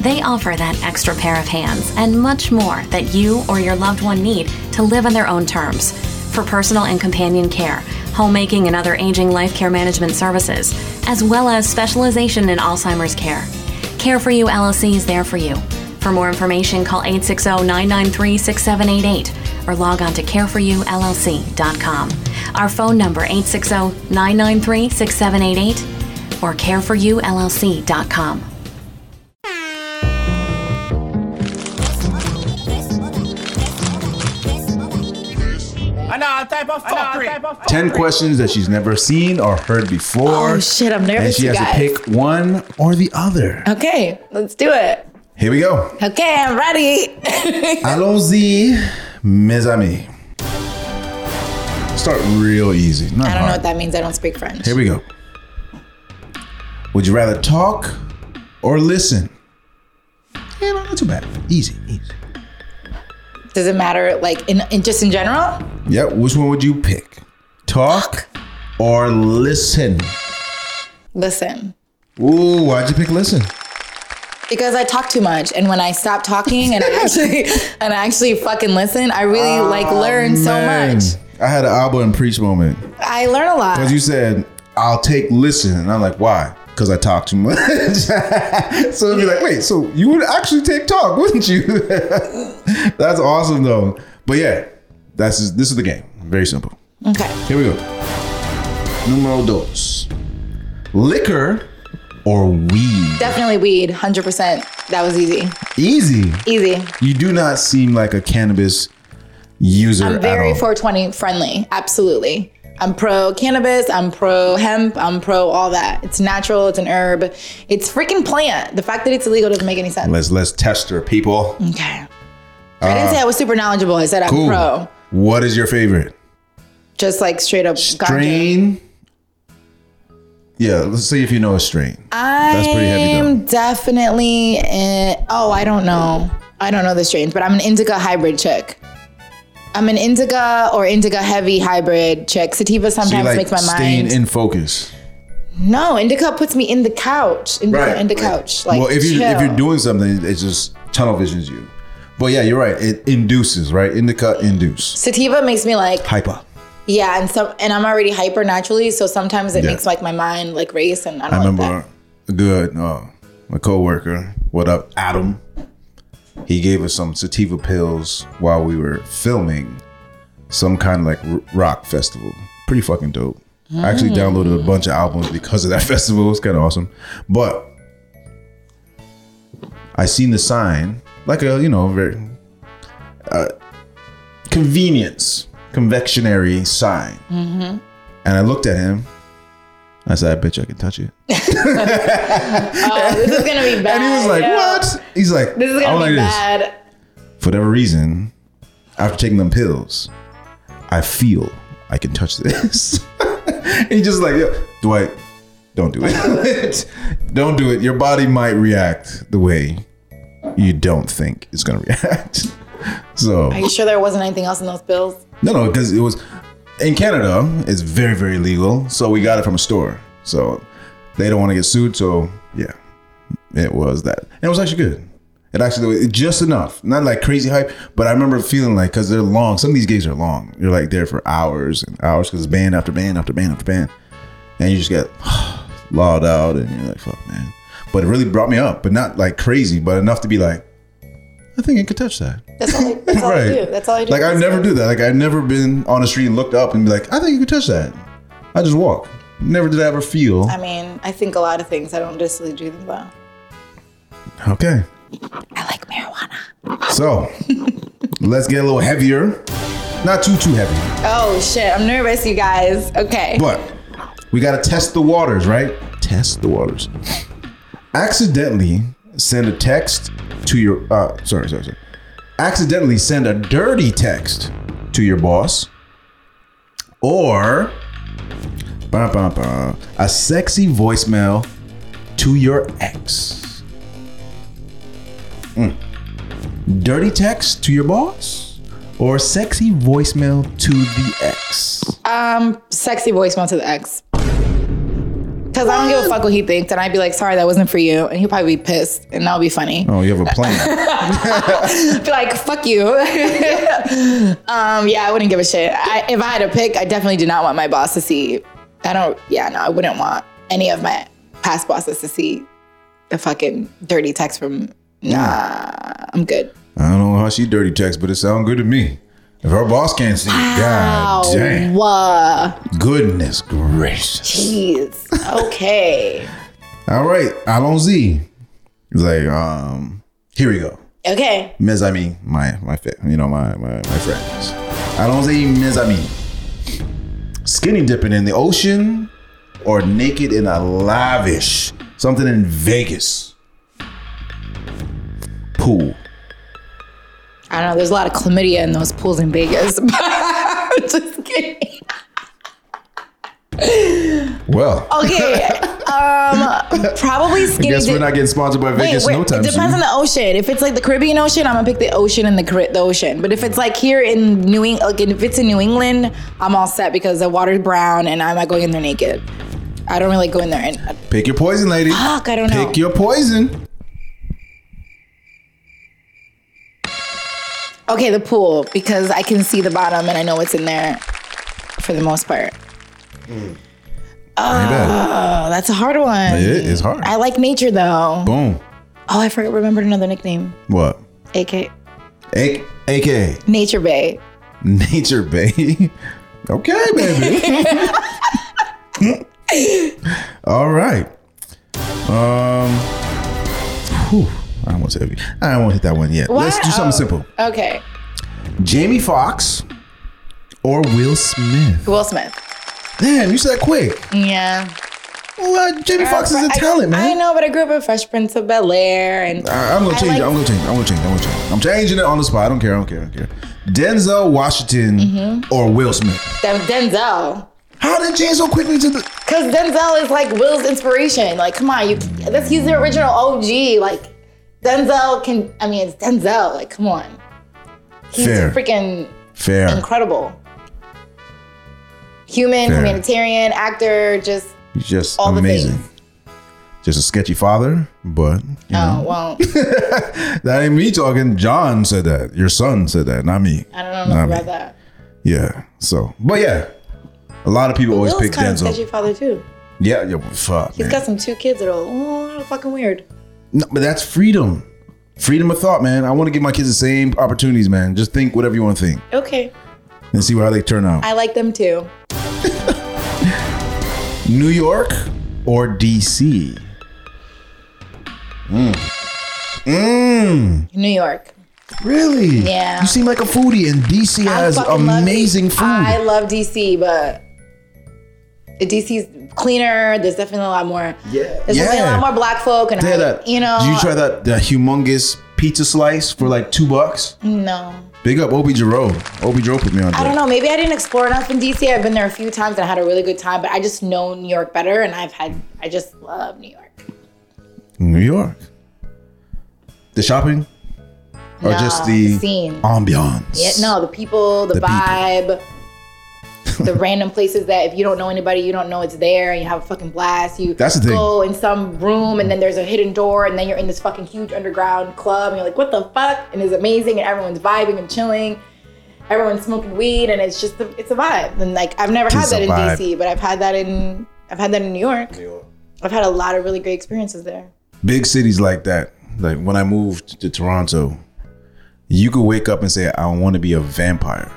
They offer that extra pair of hands and much more that you or your loved one need to live on their own terms. For personal and companion care, homemaking and other aging life care management services, as well as specialization in Alzheimer's care. Care for You LLC is there for you. For more information, call 860 993 6788 or log on to careforyoullc.com. Our phone number 860 993 6788 or careforyoullc.com. I know type of. Ten questions that she's never seen or heard before. Oh shit, I'm nervous. and she has guys. to pick one or the other. Okay, let's do it. Here we go. Okay, I'm ready. Allons-y, mes amis. Start real easy. Not I don't know what that means. I don't speak French. Here we go. Would you rather talk or listen? Yeah, no, not too bad. Easy, easy. Does it matter, like, in, in just in general? Yep. Which one would you pick? Talk or listen? Listen. Ooh, why'd you pick listen? Because I talk too much, and when I stop talking and I actually and I actually fucking listen, I really ah, like learn so Oh, much. I had an Alba and preach moment. I learn a lot. Because you said, I'll take listen. And I'm like, why? Because I talk too much. so it'd be like, wait, so you would actually take talk, wouldn't you? that's awesome though. But yeah, that's this is the game. Very simple. Okay. Here we go. numero dos. Liquor or weed? Definitely weed, 100%. That was easy. Easy. Easy. You do not seem like a cannabis user I'm very at all. 420 friendly. Absolutely. I'm pro cannabis. I'm pro hemp. I'm pro all that. It's natural. It's an herb. It's freaking plant. The fact that it's illegal doesn't make any sense. let's let's test her, people. Okay. I didn't say I was super knowledgeable. I said I'm Cool. pro. What is your favorite Just like straight up ganja. Yeah, let's see if you know a strain. That's pretty heavy though. I'm definitely in, oh, I don't know. I don't know the strains, but I'm an indica hybrid chick. I'm an indica or indica heavy hybrid chick. Sativa So you sometimes like makes my mind staying mind. in focus. no, indica puts me in the couch. Indica in the couch. Like well, if you if chill. you're doing something, it just tunnel visions you. But yeah, you're right. It induces, right? Indica induce. Sativa makes me like Hyper. Yeah, and some and I'm already hyper naturally, so sometimes it Yeah. makes like my mind like race, and I I don't like remember that. a good uh, my coworker. What up, Adam? He gave us some sativa pills while we were filming some kind of like rock festival. Pretty fucking dope. I actually downloaded a bunch of albums because of that festival. It's kind of awesome. But I seen the sign, like a you know very uh, convenience convectionary sign, mm-hmm. and I looked at him. I said, "I bet you I can touch it." Oh, this is gonna be bad. And he was like, yo. "What?" He's like, This is gonna like be this." bad. For whatever reason, after taking them pills, I feel I can touch this. and he's just like, Yo, Dwight, don't do it. don't do it. Your body might react the way you don't think it's gonna react. So Are you sure there wasn't anything else in those pills? no, no, because it was in Canada. It's very, very legal. So we got it from a store. So they don't want to get sued. So yeah, it was that. And it was actually good. It actually it just enough, not like crazy hype, but I remember feeling like because they're long. Some of these gigs are long. You're like there for hours and hours because it's band after band after band after band, and you just get loud out and you're like, fuck, man. But it really brought me up, but not like crazy, but enough to be like, I think I could touch that. That's all. I, that's all I do. That's all I do. Like I never do that. Like I've never been on the street and looked up and be like, I think you could touch that. I just walk. Never did I ever feel. I mean, I think a lot of things. I don't necessarily do them well. Okay. I like marijuana. So let's get a little heavier. Not too too heavy, Oh shit! I'm nervous, you guys. Okay. but we gotta test the waters, right? Test the waters. Accidentally send a text to your. Uh, sorry, sorry, sorry. Accidentally send a dirty text to your boss, or bah, bah, bah, a sexy voicemail to your ex. Mm. Dirty text to your boss, or sexy voicemail to the ex. Um, sexy voicemail to the ex. Cause I don't give a fuck what he thinks, and I'd be like, "Sorry, that wasn't for you," and he'll probably be pissed, and that'll be funny. Oh, you have a plan. Be like, "Fuck you." um, yeah, I wouldn't give a shit. I, if I had to pick, I definitely do not want my boss to see. I don't. Yeah, no, I wouldn't want any of my past bosses to see the fucking dirty text from. Nah, I'm good. I don't know how she dirty text, but it sounds good to me. If her boss can't see, it, god damn. Wow. Goodness gracious. Jeez. Okay. All right, Allons-y. He's like, um, here we go. okay. Mes amis, my my you know my my, my friends. Allons-y, mes amis. Skinny dipping in the ocean or naked in a lavish something in Vegas pool. I don't know. There's a lot of chlamydia in those pools in Vegas. Just kidding. Well, Okay. Um, probably I guess we're not getting sponsored by Vegas wait, no time it depends soon. on the ocean. If it's like the Caribbean Ocean, I'm gonna pick the ocean and the the ocean. But if it's like here in New England, like if it's in New England, I'm all set because the water's brown and I'm not going in there naked. I don't really go in there and Pick your poison, lady. fuck. I don't know. Pick your poison. Okay, the pool because I can see the bottom and I know what's in there for the most part. Bad. Oh, that's a hard one. It is hard. I like nature though. Boom. Oh, I forgot remembered another nickname. What? AK A- AKA Nature Bay. Nature Bay. okay, baby. All right. Um. Whew, I don't want to say. I won't hit that one yet. Let's do something Oh, simple. Okay. Jamie Foxx or Will Smith. Will Smith. Damn, you said that quick. Yeah. Well, uh, Jamie Foxx is a talent, man. I know, but I grew up in Fresh Prince of Bel Air, and I- I'm gonna change like- it. I'm gonna change it. I'm gonna change it. I'm gonna change. I'm changing it on the spot. I don't care. I don't care. I don't care. Denzel Washington Mm-hmm. or Will Smith. Den- Denzel. How did you change so quickly to the? Cause Denzel is like Will's inspiration. Like, come on, you. That's he's the original OG. Like, Denzel can. I mean, it's Denzel. Like, come on. He's Fair. freaking Fair. incredible. Human, Fair. humanitarian, actor, just He's just all the amazing. things. Just a sketchy father, but you oh, know, oh well. that ain't me talking. John said that. Your son said that, not me. I don't know Not enough me. about that. Yeah. So, but yeah, a lot of people always Will's pick kind of Denzel. sketchy father too. Yeah, yeah fuck. He's man. got some two kids that are oh, fucking weird. No, but that's freedom. Freedom of thought, man. I want to give my kids the same opportunities, man. Just think whatever you want to think Okay, and see how they turn out. I like them too. New York or DC? Mmm. Mmm. New York. Really? Yeah. You seem like a foodie, and DC I has fucking love amazing food. I love DC, but DC's cleaner. There's definitely a lot more. Yeah. There's definitely a lot more black folk, and I, that. you know. Did you try that the humongous pizza slice for like two bucks? No. Big up Obi Jaro. Obi Jaro put me on. I don't know. Maybe I didn't explore enough in DC. I've been there a few times and I had a really good time, but I just know New York better, and I've had. I just love New York. New York. The shopping, or No, just the, the scene. ambiance? Yeah, no, the people, the, The people. Vibe, the random places that if you don't know anybody, you don't know it's there, and you have a fucking blast. You That's the thing. go in some room, and then there's a hidden door, and then you're in this fucking huge underground club, and you're like, what the fuck? And it's amazing, and everyone's vibing and chilling. Everyone's smoking weed, and it's just a, it's a vibe. And like I've never had that a in vibe. DC, but I've had that in I've had that in New York. New York. I've had a lot of really great experiences there. Big cities like that. Like when I moved to Toronto, you could wake up and say, "I want to be a vampire,"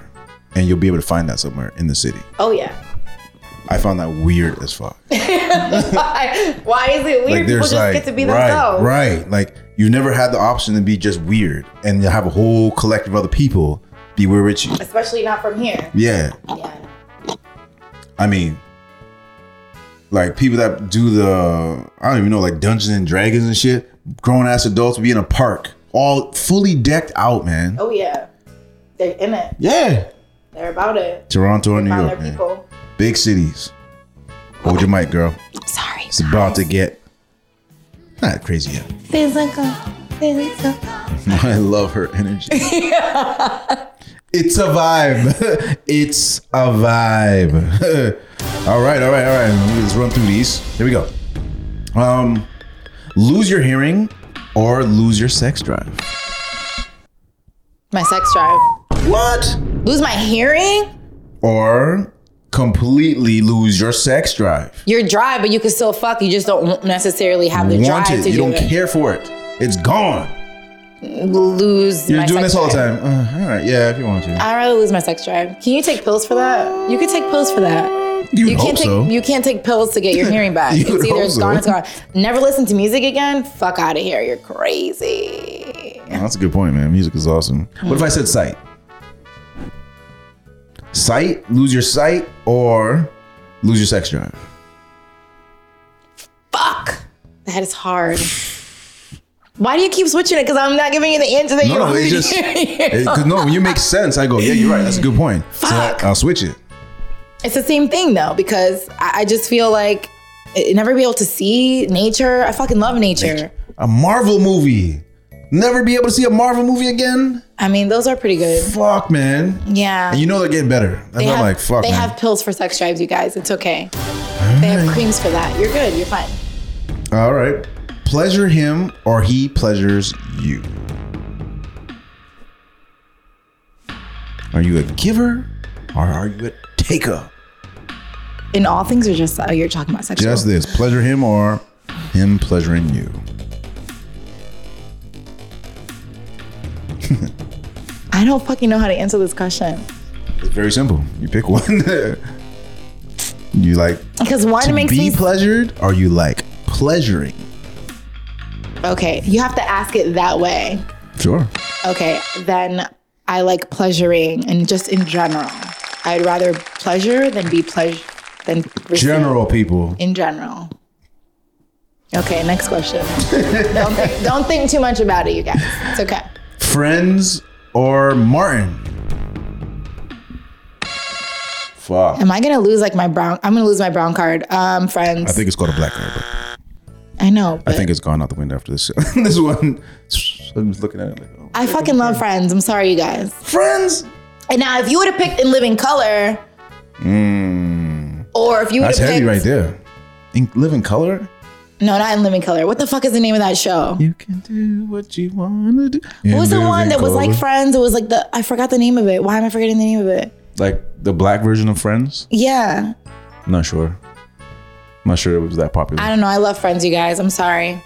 and you'll be able to find that somewhere in the city. Oh yeah. I found that weird as fuck. Why, why is it weird? People just get to be right, themselves. right. Like you never had the option to be just weird, and you have a whole collective of other people be weird with you. Especially not from here. Yeah, Yeah. I mean, like people that do the I don't even know, like Dungeons and Dragons and shit. Grown ass adults be in a park, all fully decked out, man. Oh yeah. They're in it. Yeah, They're about it. Toronto and New York, man. people. Big cities. Hold your mic, girl. Sorry. It's about to get not crazy yet. Physical. Physical. I love her energy. it's a vibe. it's a vibe. all right, all right, all right. Let's run through these. Here we go. Um, lose your hearing or lose your sex drive. My sex drive. What? Lose my hearing? Or completely lose your sex drive. You're dry, but you can still fuck. You just don't necessarily have the Want drive it? to You do don't it. care for it. It's gone. Lose. You're doing this all the time. Uh, all right, yeah, if you want to. I'd rather lose my sex drive. Can you take pills for that? You could take pills for that. You, You can't take so. you can't take pills to get your hearing back. It's either it's gone, so. it's gone. Never listen to music again. Fuck out of here. You're crazy. Oh, that's a good point, man. Music is awesome. What if I said sight? Sight, lose your sight, or lose your sex drive. Fuck. That is hard. Why do you keep switching it? Because I'm not giving you the answer that you No, no, want it to just hear. because no, when you make sense, I go, yeah, you're right. That's a good point. So I, Fuck. I'll switch it. It's the same thing though, because I, I just feel like it, never be able to see nature. I fucking love nature. A Marvel movie. Never be able to see a Marvel movie again. I mean, those are pretty good. Fuck, man. Yeah. And you know they're getting better. That's they have, like, fuck, they man. have pills for sex drives, you guys. It's okay. They have creams for that. You're good. You're fine. All right. Pleasure him or he pleasures you. Are you a giver or are you a taker? In all things, or just oh, you're talking about sexual. Just this pleasure him or him pleasuring you. I don't fucking know how to answer this question. It's very simple. You pick one. you like, because one to makes be me pleasured or you like pleasuring? okay. You have to ask it that way. Sure. Okay, then I like pleasuring and just in general. I'd rather pleasure than be pleasure than General people. in general. Okay, next question. don't think, don't think too much about it, you guys. It's okay. Friends or Martin? Fuck. Am I gonna lose like my brown? I'm gonna lose my brown card. Um, friends. I think it's called a black card. But I know. I think it's gone out the window after this. this one. I'm just looking at it like, oh. I fucking love Friends. I'm sorry, you guys. Friends. And now, if you would have picked In Living Color, or if you would That's have heavy picked, right there. In living color. No, not In Living Color. What the fuck is the name of that show? You can do what you want to do. What was the one that living was like color. Friends? It was like the I forgot the name of it. Why am I forgetting the name of it? like the black version of Friends? Yeah, I'm not sure. I'm not sure it was that popular. I don't know. I love Friends, you guys. I'm sorry.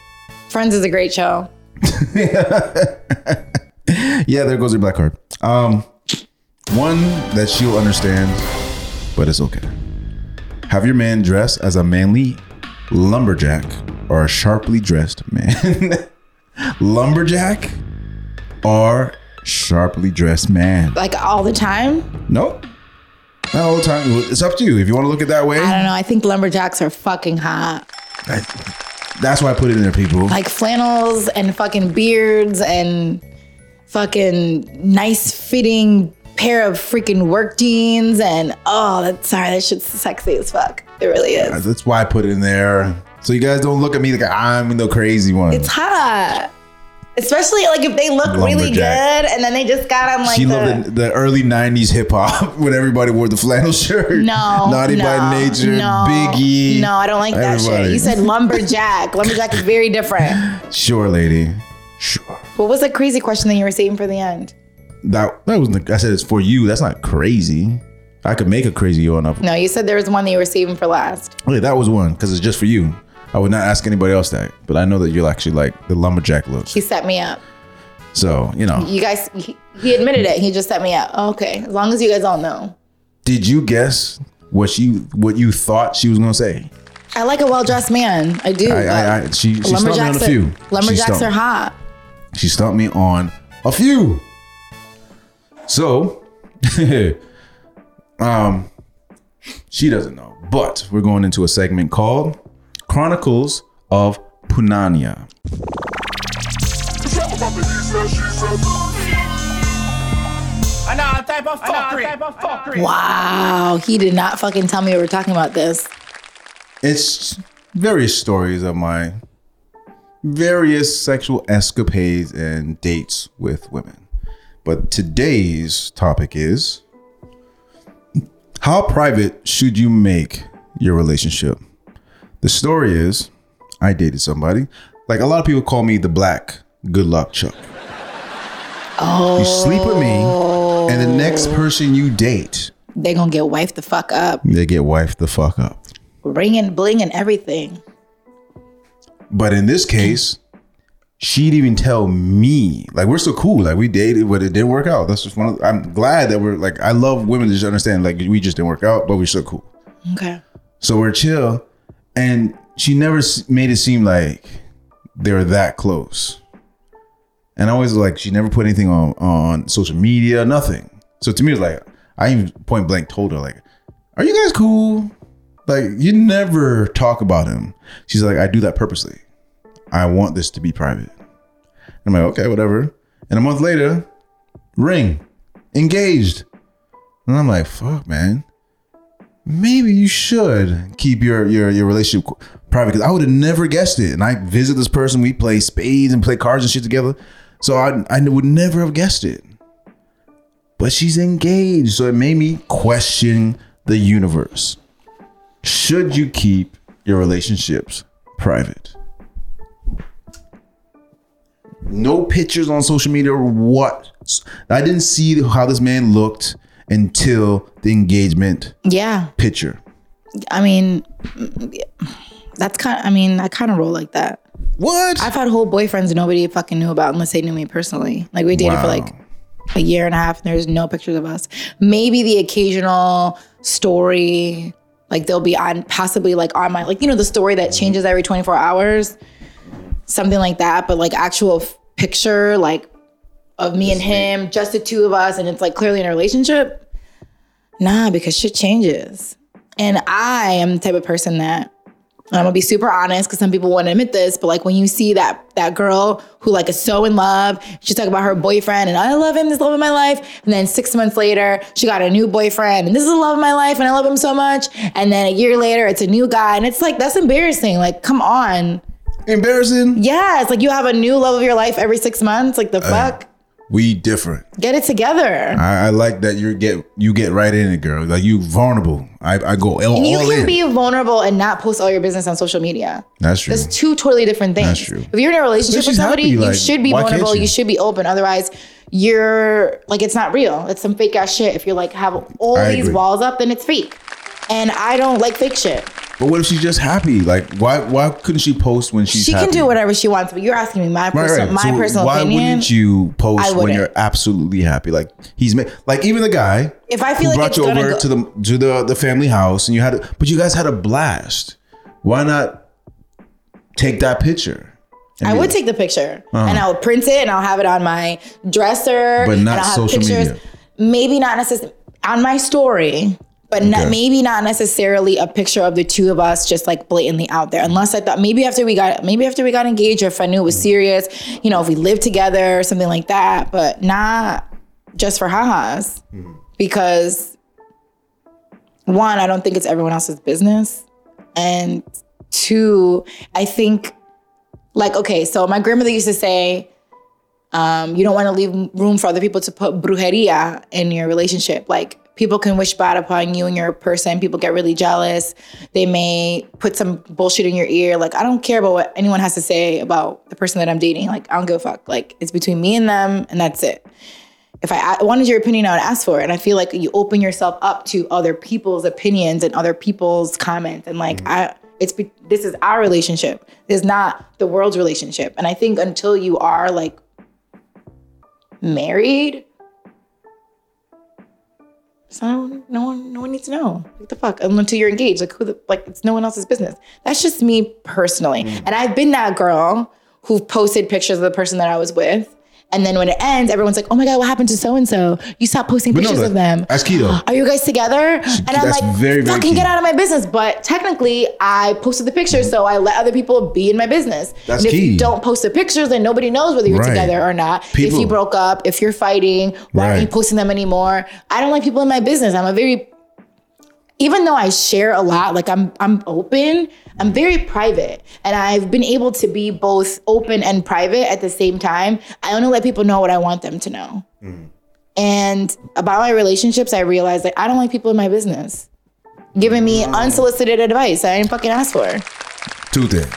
Friends is a great show. yeah, there goes your black card. Um, one that she'll understand, but it's okay. Have your man dress as a manly lumberjack or a sharply dressed man. lumberjack or sharply dressed man. Like all the time. Nope. Not all the time. It's up to you. If you want to look at it that way, I don't know. I think lumberjacks are fucking hot. that's why I put it in there, people. Like flannels and fucking beards and fucking nice fitting pair of freaking work jeans and oh, that's sorry, that shit's sexy as fuck. It really is. That's why I put it in there. So you guys don't look at me like I'm the crazy one. It's hot. Especially like if they look really good and then they just got on like she the, loved the, the early '90s hip hop when everybody wore the flannel shirt. No, Naughty no, by Nature, no, Biggie. No, I don't like that shit. You said lumberjack. lumberjack is very different. sure, lady. Sure. What was the crazy question that you were saving for the end? That that was. I said it's for you. That's not crazy. I could make a crazy one up. No, you said there was one that you were saving for last. Okay, that was one because it's just for you. I would not ask anybody else that, but I know that you'll actually like the lumberjack look. He set me up. So you know, You guys, he, he admitted it. He just set me up. Oh, okay, as long as you guys all know. did you guess what she what you thought she was gonna say? I like a well dressed man. I do. I, I, I she, she stumped me on a lumberjacks few. are, lumberjacks are hot. She stumped me on a few. So, um, she doesn't know, but we're going into a segment called Chronicles of Punania. I know all type of fuckery. type of fuckery. Wow, he did not fucking tell me we were talking about this. It's various stories of my various sexual escapades and dates with women. But today's topic is how private should you make your relationship? The story is I dated somebody. Like a lot of people call me the black good luck Chuck. Oh. You sleep with me, and the next person you date, They gonna get wifed the fuck up, they get wifed the fuck up. ring and bling and everything. But in this case, she'd even tell me, like, we're so cool. Like, we dated, but it didn't work out. That's just one of, I'm glad that we're, like, I love women to just understand, like, we just didn't work out, but we're so cool. Okay. So we're chill. And she never made it seem like they were that close. And I always like, she never put anything on, on social media, nothing. So to me, it was like, I even point blank told her, like, are you guys cool? Like, you never talk about him. She's like, I do that purposely. I want this to be private. I'm like, okay, whatever. And a month later, ring, engaged. And I'm like, fuck, man. Maybe you should keep your your your relationship private because I would have never guessed it. And I visit this person, we play spades and play cards and shit together. So I I would never have guessed it. But she's engaged, so it made me question the universe. Should you keep your relationships private? No pictures on social media or what? I didn't see how this man looked until the engagement Yeah. picture. I mean, that's kind. Of, I mean, I kind of roll like that. What? I've had whole boyfriends nobody fucking knew about unless they knew me personally. Like we dated for like a year and a half, and there's no pictures of us. Maybe the occasional story, Like they'll be on possibly like on my like you know the story that changes every 24 hours, something like that. But like actual f- picture like of me and him, just the two of us, and it's like clearly in a relationship. Nah, because shit changes. And I am the type of person that and I'm gonna be super honest because some people won't admit this, but like when you see that that girl who like is so in love, she's talking about her boyfriend and I love him, this love of my life, and then six months later she got a new boyfriend and this is the love of my life and I love him so much, and then a year later it's a new guy and it's like that's embarrassing. Like come on, Embarrassing. yeah, it's like you have a new love of your life every six months. Like the uh, fuck, We different. get it together. I, I like that you get you get right in it, girl. Like you vulnerable. I, I go all, And you all can in. be vulnerable and not post all your business on social media. That's true. That's two totally different things. That's true. If you're in a relationship with somebody, happy, you like, should be vulnerable. you? You should be open. Otherwise, you're like it's not real. It's some fake ass shit. If you're like have all I these agree. walls up, then it's fake. And I don't like fake shit. But what if she's just happy? Like why why couldn't she post when she's she happy? can do whatever she wants, but you're asking me my Right, personal right. my So personal why opinion. wouldn't you post when wouldn't. you're absolutely happy? Like he's ma- like even the guy If I feel like brought you over go- to the to the the family house and you had but you guys had a blast. Why not take that picture? I would like- take the picture uh-huh. and I would print it and I'll have it on my dresser. But not and I'll have social media. Maybe not necessarily on my story, but not, Okay. maybe not necessarily a picture of the two of us just like blatantly out there. Unless I thought maybe after we got maybe after we got engaged or if I knew it was serious, you know, if we lived together or something like that, but not just for ha-has. Because one, I don't think it's everyone else's business. And two, I think like okay so my grandmother used to say um, you don't want to leave room for other people to put brujeria in your relationship like people can wish bad upon you and your person people get really jealous they may put some bullshit in your ear like i don't care about what anyone has to say about the person that i'm dating like i don't give a fuck like it's between me and them and that's it if I wanted your opinion, I would ask for it. And I feel like you open yourself up to other people's opinions and other people's comments. And like I, it's this is our relationship. This is not the world's relationship. And I think until you are like married, so no one, no one, no one needs to know. What the fuck? Until you're engaged, like who the like it's no one else's business. That's just me personally. Mm. And I've been that girl who posted pictures of the person that I was with. And then when it ends, everyone's like, "Oh my god, what happened to so and so? You stopped posting But no, pictures that- of them. that's keto. Are you guys together?" And I'm like, very, very "Fucking key. get out of my business." But technically, I posted the pictures, so I let other people be in my business. That's and if key. you don't post the pictures, then nobody knows whether you're Right. together or not. People. if you broke up, if you're fighting, why aren't you posting them anymore? I don't like people in my business. I'm a very even though I share a lot, like I'm I'm open, I'm very private. And I've been able to be both open and private at the same time. I only let people know what I want them to know. Mm-hmm. And about my relationships, I realized like I don't like people in my business giving me unsolicited advice I didn't fucking ask for. two things.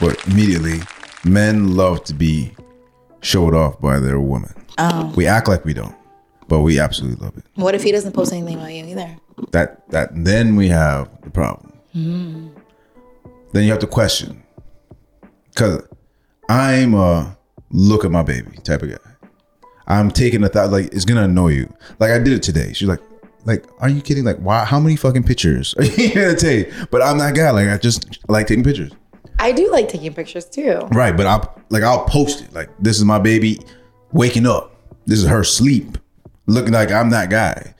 But immediately, men love to be showed off by their woman. Oh. We act like we don't, but we absolutely love it. What if he doesn't post anything about you either? That that then we have the problem. Mm-hmm. Then you have to question, because I'm a look at my baby type of guy. I'm taking a thought like it's gonna annoy you. Like I did it today. She's like, like, are you kidding? Like, why? How many fucking pictures are you gonna take? But I'm that guy. Like I just like taking pictures. I do like taking pictures too. Right, but I'll like I'll post it. Like this is my baby waking up. This is her sleep. Looking like I'm that guy.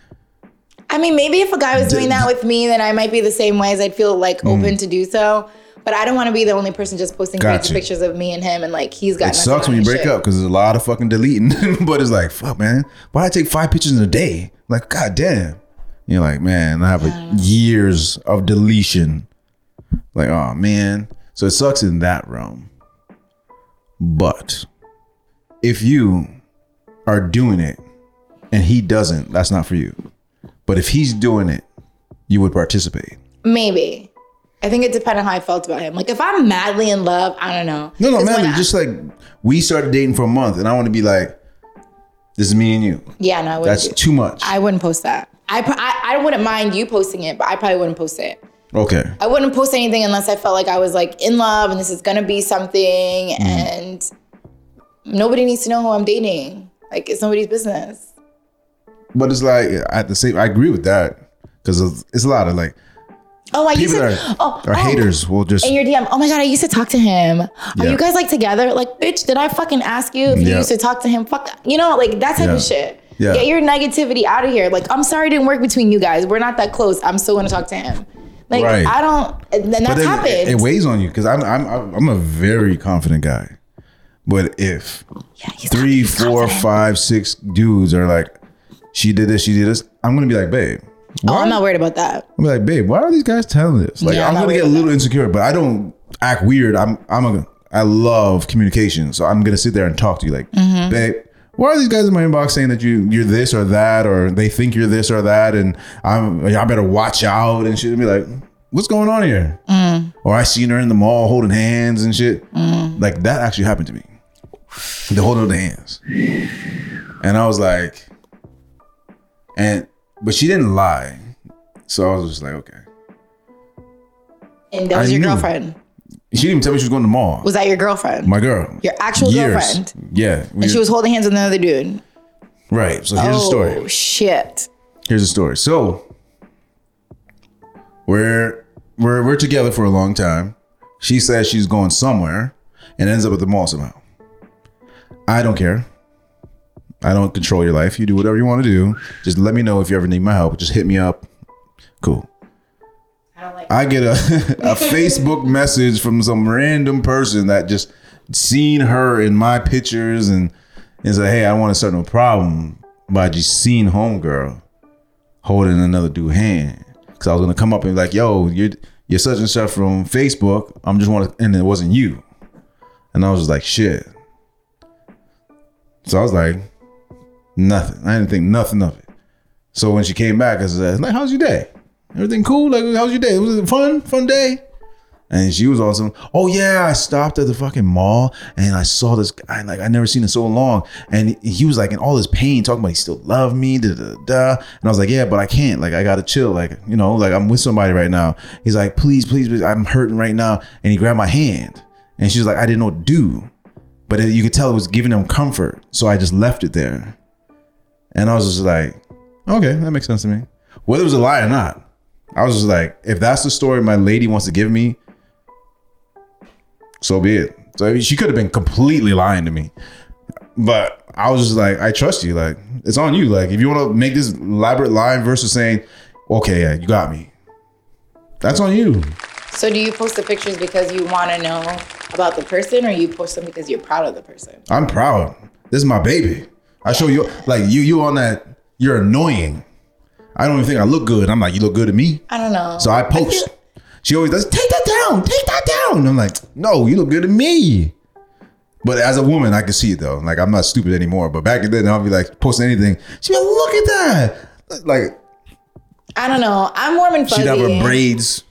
I mean, maybe if a guy was doing that with me, then I might be the same way as I'd feel like mm. open to do so. But I don't want to be the only person just posting crazy pictures of me and him, and like he's got. It sucks when you break shit. up because there's a lot of fucking deleting. but it's like, fuck, man. Why I take five pictures in a day? Like, god damn. You're like, man, I have a years of deletion. Like, oh man. So it sucks in that realm. But if you are doing it and he doesn't, that's not for you. But if he's doing it, you would participate. Maybe. I think it depends on how I felt about him. Like if I'm madly in love, I don't know. No, no, madly. I- Just like we started dating for a month, and I want to be like, this is me and you. yeah, no, I wouldn't. That's do- too much. I wouldn't post that. I, I I wouldn't mind you posting it, but I probably wouldn't post it. okay. I wouldn't post anything unless I felt like I was like in love and this is gonna be something, Mm. and nobody needs to know who I'm dating. Like it's nobody's business. But it's like at the same. I agree with that because it's a lot of like Oh, I used to. that oh, are, oh, oh. haters will just In your DM. Oh my god, I used to talk to him. Are Yeah. you guys like together? Like, bitch, did I fucking ask you if you Yeah. used to talk to him? Fuck, you know, like that type Yeah. of shit. Yeah. Get your negativity out of here. Like, I'm sorry it didn't work between you guys. We're not that close. I'm still gonna talk to him. Like, Right. I don't. And then that's then happened. it, it weighs on you because I'm I'm I'm a very confident guy. But if Yeah, three, four, five, six dudes are like, she did this, she did this, I'm gonna be like, babe. Oh, I'm not worried about that. I'm like, babe, why are these guys telling this? Like, Yeah, I'm I'm gonna get a little insecure, but I don't act weird. I'm, I'm a, I love communication, so I'm gonna sit there and talk to you, like, Mm-hmm. babe, why are these guys in my inbox saying that you, you're this or that, or they think you're this or that, and I'm, I better watch out and shit. And be like, what's going on here? Mm. Or I seen her in the mall holding hands and shit. Like that actually happened to me. The holding of the hands, and I was like, and but she didn't lie. So I was just like, okay. And that was I your knew. girlfriend. She didn't even tell me she was going to the mall. Was that your girlfriend? My girl. Your actual girlfriend? Yeah. we- and she was holding hands with another dude. right. So here's oh the story. Oh shit! Here's the story. So we're we're we're together for a long time. She says she's going somewhere and ends up at the mall somehow. I don't care. I don't control your life. You do whatever you want to do. Just let me know if you ever need my help. Just hit me up. Cool. I like. I get a, a Facebook message from some random person that just seen her in my pictures and and said, "Hey, I want to start no problem by just seeing homegirl holding another dude hand." Because I was gonna come up and be like, "Yo, you're you're such and such from Facebook. I'm just want to," and it wasn't you. And I was just like, "Shit." So I was like, "Nothing. I didn't think nothing of it." So when she came back, I said, "Like, how's your day?" Everything cool? Like, how's your day? Was it fun? Fun day? And she was awesome. Oh yeah, I stopped at the fucking mall and I saw this guy. Like I never seen in so long, and he was like in all his pain, talking about he still loved me. Da, da, da. And I was like, yeah, but I can't. Like I gotta chill. Like you know, like I'm with somebody right now. He's like, please, please, please I'm hurting right now. And he grabbed my hand, and she was like, I didn't know what to do, but you could tell it was giving him comfort. So I just left it there, and I was just like, okay, that makes sense to me. Whether it was a lie or not, I was just like, if that's the story my lady wants to give me, so be it. So she could have been completely lying to me, but I was just like, I trust you. Like it's on you. Like if you want to make this elaborate lie versus saying, okay, yeah, you got me. That's on you. So do you post the pictures because you want to know about the person, or you post them because you're proud of the person? I'm proud. This is my baby. I show you like you. You on that? You're annoying. I don't even think I look good. I'm like, you look good to me. I don't know. So I post. she always does, take that down, take that down. I'm like, no, you look good to me. But as a woman, I can see it though. Like I'm not stupid anymore. But back then, I'll be like posting anything. She'd be like, look at that. Like I don't know. I'm warm and fuzzy. she'd have her braids.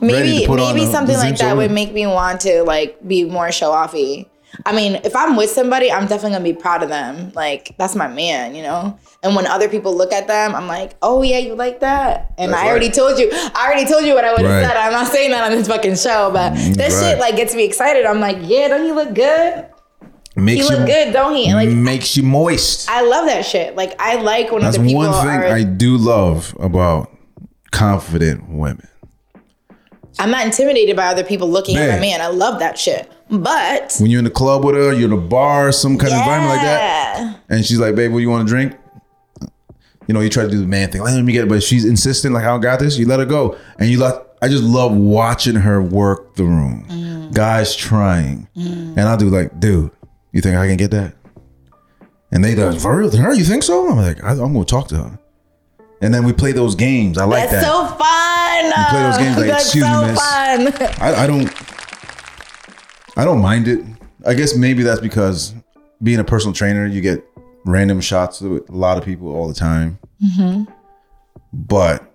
maybe maybe something like that would make me want to like be more show offy. I mean, if I'm with somebody, I'm definitely gonna be proud of them. Like that's my man, you know. And when other people look at them, I'm like, oh yeah, you like that. And That's I already right. told you, I already told you what I would have Right. said. I'm not saying that on this fucking show, but mm, that right. shit like gets me excited. I'm like, yeah, don't you look good? Makes He look good, don't he? And, like makes you moist. I love that shit. Like I like when That's other people That's one thing are. I do love about confident women. I'm not intimidated by other people looking at Man. my man. I love that shit. But When you're in the club with her, you're in a bar, some kind of environment like that, and she's like, "Babe, what do you want to drink?" You know, you try to do the man thing. Let me get it, but she's insistent, like, "I don't got this." You let her go, and you let. I just love watching her work the room. Mm. Guys trying, and I'll do like, "Dude, you think I can get that?" And they do, "For real? Her? You think so?" I'm like, I, "I'm gonna talk to her." And then we play those games. I like That's that. so fun. play those games like, That's "Excuse me, miss." fun. I, I don't I don't mind it. I guess maybe that's because being a personal trainer, you get random shots with a lot of people all the time. Mm-hmm. But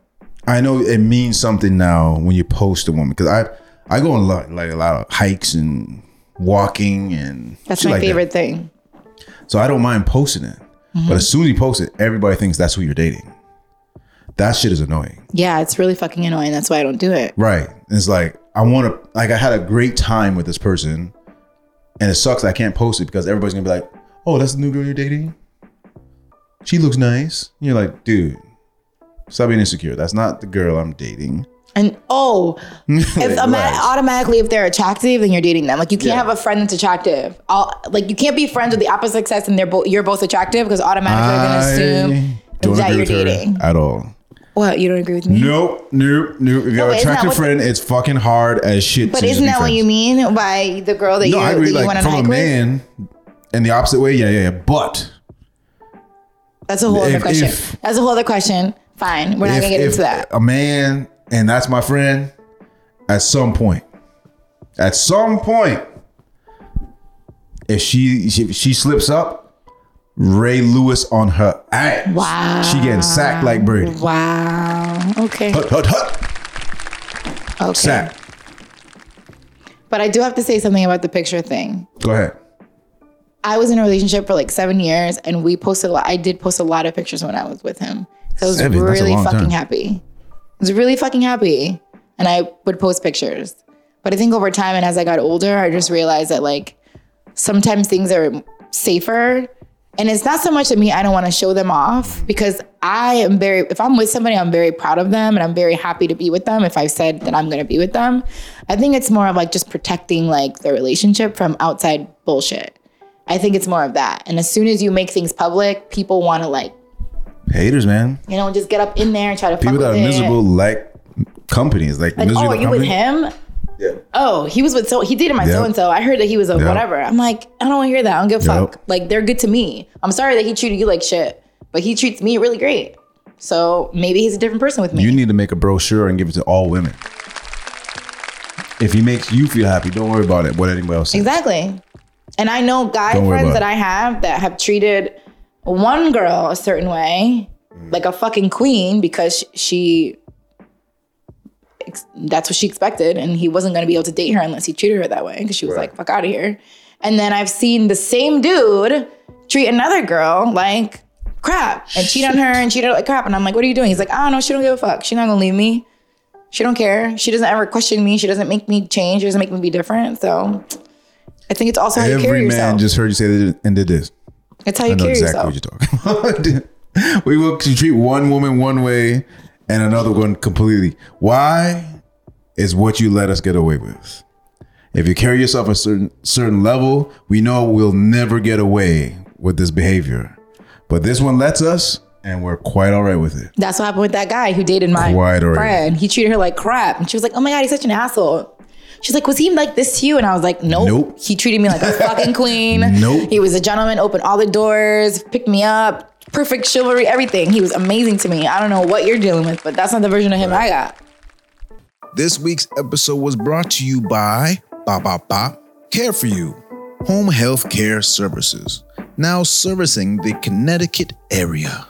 I know it means something now when you post a woman because I I go on a lot like a lot of hikes and walking and That's my like that. favorite thing. So I don't mind posting it. But mm-hmm. as soon as you post it, everybody thinks that's who you're dating. That shit is annoying. Yeah, it's really fucking annoying. That's why I don't do it. Right. It's like I want to like I had a great time with this person, and it sucks I can't post it because everybody's gonna be like, "Oh, that's the new girl you're dating. She looks nice." And you're like, dude, stop being insecure. That's not the girl I'm dating. And oh, if automatically if they're attractive, then you're dating them. Like you can't Yeah. have a friend that's attractive. All, like you can't be friends with the opposite sex and they're both you're both attractive because automatically they're gonna assume that you're with her dating. at all. What you don't agree with me? Nope, nope, nope. If you have but an attractive friend, it's fucking hard as shit. But isn't that what you mean by the girl that No, you I agree. Like want to from a with? man, in the opposite way. Yeah, yeah, yeah. But That's a whole other question. if- That's a whole other question. Fine, we're not gonna get if into that. a man and that's my friend, at some point, at some point, if she she, she slips up, Ray Lewis on her ass. Wow. She getting sacked like Brady. Wow. Okay. Hut, hut, hut. Okay. Sack. But I do have to say something about the picture thing. Go ahead. I was in a relationship for like seven years, and we posted. a lot. I did post a lot of pictures when I was with him. So I was Seven? Really fucking time. happy. I was really fucking happy, and I would post pictures. But I think over time, and as I got older, I just realized that like sometimes things are safer. And it's not so much that me, I don't want to show them off because I am very, if I'm with somebody, I'm very proud of them and I'm very happy to be with them. If I've said that I'm going to be with them, I think it's more of like just protecting like the relationship from outside bullshit. I think it's more of that. And as soon as you make things public, people want to like, Haters, man. you know, just get up in there and try to People that are it. miserable like companies, like, Like, oh, are you with him? Yeah. Oh, he was with so he dated my Yep. so and so. I heard that he was a Yep. whatever. I'm like, I don't want to hear that. I don't give a Yep. fuck. Like they're good to me. I'm sorry that he treated you like shit, but he treats me really great. So maybe he's a different person with me. You need to make a brochure and give it to all women. If he makes you feel happy, don't worry about it. What anybody else says. exactly. And I know guy Don't friends that. I have that have treated one girl a certain way, Mm. like a fucking queen, because she. Ex- That's what she expected, and he wasn't going to be able to date her unless he treated her that way because she was like, "Fuck out of here." And then I've seen the same dude treat another girl like crap and cheat on her and treat her like crap. And I'm like, what are you doing? He's like, I don't know. She don't give a fuck. She's not gonna leave me. She don't care. She doesn't ever question me. She doesn't make me change. She doesn't make me be different. So I think it's also how you carry Every man yourself. just heard you say that and did this. it's how you I know carry exactly yourself. what you're talking about. we will treat one woman one way and another one completely. Why? Is what you let us get away with. If you carry yourself a certain certain level, we know we'll never get away with this behavior. But this one lets us, and we're quite all right with it. That's what happened with that guy who dated my Quite all right. friend. He treated her like crap. And she was like, oh my God, he's such an asshole. She's like, was he like this to you? And I was like, nope. Nope. He treated me like a fucking queen. Nope. He was a gentleman, opened all the doors, picked me up, perfect chivalry, everything. He was amazing to me. I don't know what you're dealing with, but that's not the version of him I got. This week's episode was brought to you by Ba Ba Ba Care for You, Home Health Care Services, now servicing the Connecticut area.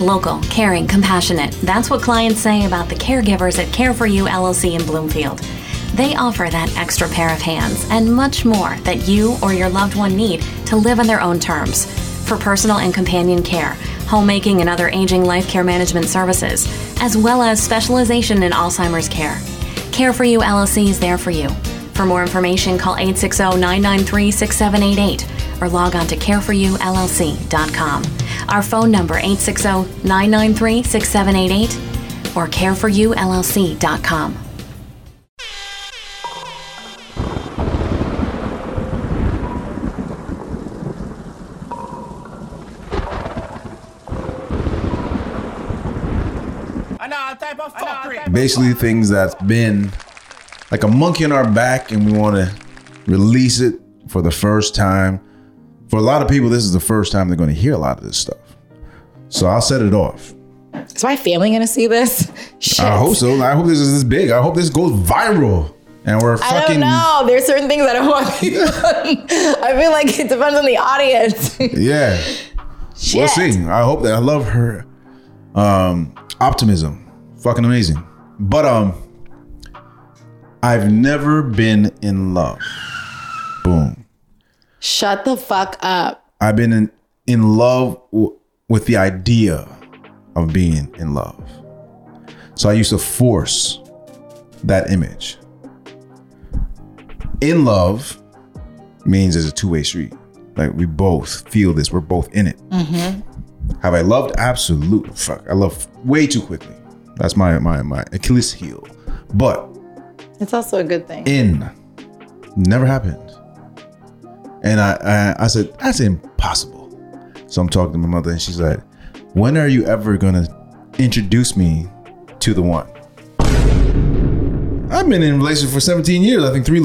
Local, caring, compassionate. That's what clients say about the caregivers at Care for You LLC in Bloomfield. They offer that extra pair of hands and much more that you or your loved one need to live on their own terms. For personal and companion care, homemaking and other aging life care management services, as well as specialization in Alzheimer's care. Care for You LLC is there for you. For more information, call 860 993 6788 or log on to careforyoullc.com. Our phone number 860 993 6788 or careforyoullc.com. Basically, things that's been like a monkey on our back, and we want to release it for the first time. For a lot of people, this is the first time they're going to hear a lot of this stuff. So I'll set it off. Is my family gonna see this? Shit. I hope so. I hope this is this big. I hope this goes viral. And we're fucking. I don't know. There's certain things that I don't want people. I feel like it depends on the audience. yeah. Shit. We'll see. I hope that I love her um optimism. Fucking amazing. But um I've never been in love. Boom. Shut the fuck up. I've been in in love w- with the idea of being in love. So I used to force that image. In love means it's a two-way street. Like we both feel this. We're both in it. Have I loved? Absolutely. Fuck. I love way too quickly. That's my my my Achilles heel. But It's also a good thing. in never happened. And I, I I said that's impossible. So I'm talking to my mother, and she's like, "When are you ever gonna introduce me to the one?" I've been in a relationship for 17 years. I think three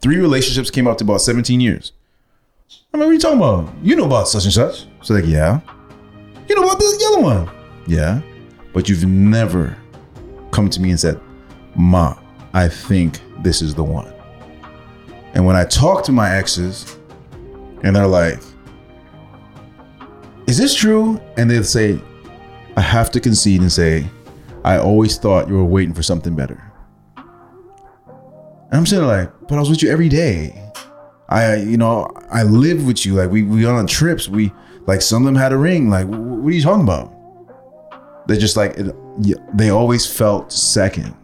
three relationships came up to about 17 years. I mean, what are you talking about? You know about such and such. She's like, yeah. You know about this other one? Yeah. But you've never come to me and said, Ma, I think this is the one. And when I talk to my exes, and they're like, Is this true? And they'll say, I have to concede and say, I always thought you were waiting for something better. And I'm sitting like, but I was with you every day. I, you know, I lived with you. Like we we on trips. We like some of them had a ring. Like, what are you talking about? They just like it, they always felt second.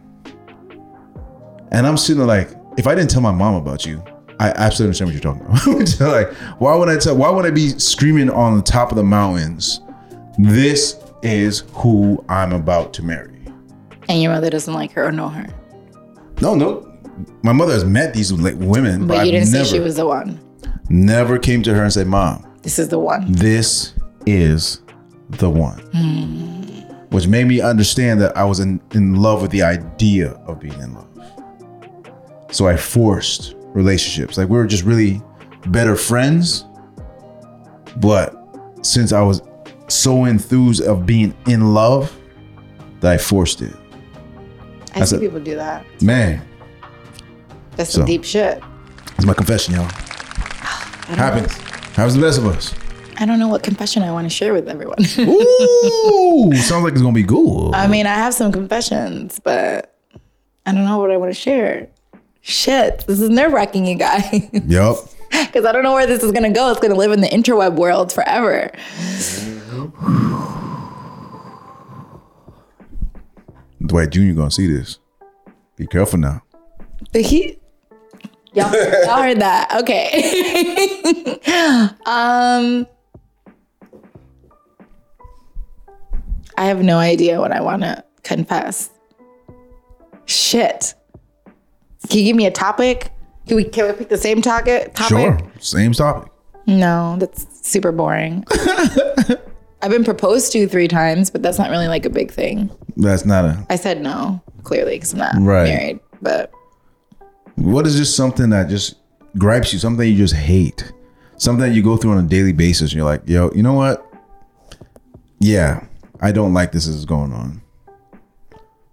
And I'm sitting there like, if I didn't tell my mom about you, I absolutely understand what you're talking about. like, why would I tell? Why would I be screaming on the top of the mountains? This is who I'm about to marry. And your mother doesn't like her or know her. No, no. My mother has met these like, women, But but, you I've didn't never, say she was the one. never came to her and said, "Mom, This is the one. this is the one," hmm. Which made me understand that I was in, in love with the idea of being in love. So I forced relationships. Like we were just really better friends, but since I was so enthused of being in love, that I forced it. I That's see a- people do that. Man, That's some So- deep shit. it's my confession, y'all. Happens. Happens to the best of us. I don't know what confession I want to share with everyone. Ooh, sounds like it's gonna be good. I mean, I have some confessions, but I don't know what I want to share. Shit, this is nerve wracking, you guys. Yep. Because I don't know where this is gonna go. It's gonna live in the interweb world forever. Dwight Jr. gonna see this. Be careful now. The heat. Y'all, y'all heard that. Okay. um I have no idea what I want to confess. Shit. Can you give me a topic? Can we can we pick the same topic? topic? Sure. Same topic. No, that's super boring. I've been proposed to three times, but that's not really like a big thing. That's not a. I said no, clearly, because I'm not Right. married. But What is just something that just gripes you? Something you just hate. Something that you go through on a daily basis, and you're like, yo, you know what? Yeah, I don't like this is going on.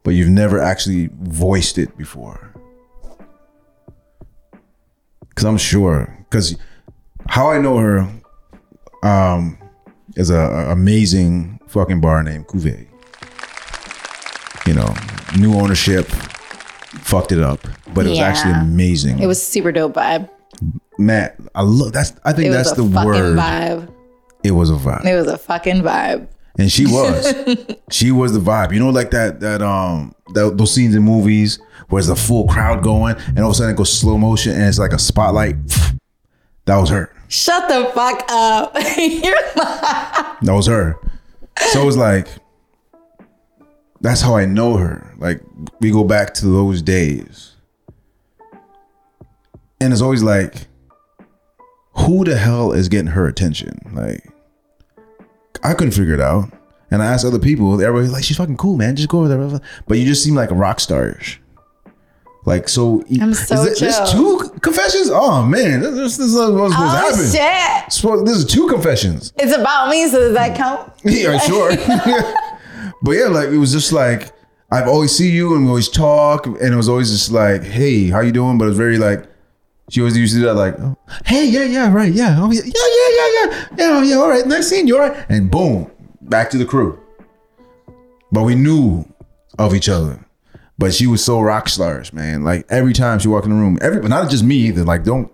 But you've never actually voiced it before. Cause I'm sure. Cause how I know her, um, is a, a amazing fucking bar named Cuvée. You know, new ownership, fucked it up, but it was actually amazing. it was super dope vibe. Matt. I love that's. I think It that's was a the fucking word. vibe. It was a vibe, It was a fucking vibe. And she was. she was the vibe. You know, like that that um that, those scenes in movies where there's a full crowd going, and all of a sudden it goes slow motion, and it's like a spotlight. That was her. Shut the fuck up. That was her. So it was like, that's how I know her. Like we go back to those days, and it's always like, who the hell is getting her attention? Like, I couldn't figure it out, and I asked other people. Everybody's like, she's fucking cool, man. Just go over there. But you just seem like a rock star-ish. Like so, I'm so is it- there's two confessions. Oh man, this, this, this is what's supposed to happen. Oh shit. This is two confessions. It's about me, so does that count? Yeah, sure. but yeah, like it was just like I've always see you and we always talk, and it was always just like, "Hey, how you doing?" But it was very like she always used to do that, like, oh, "Hey, yeah, yeah, right, yeah, oh yeah, yeah, yeah, yeah, yeah, yeah, oh, all right, next scene, you all right?" And boom, back to the crew. But we knew of each other. But she was so rock stars, man. Like every time she walked in the room, every but not just me either. Like don't,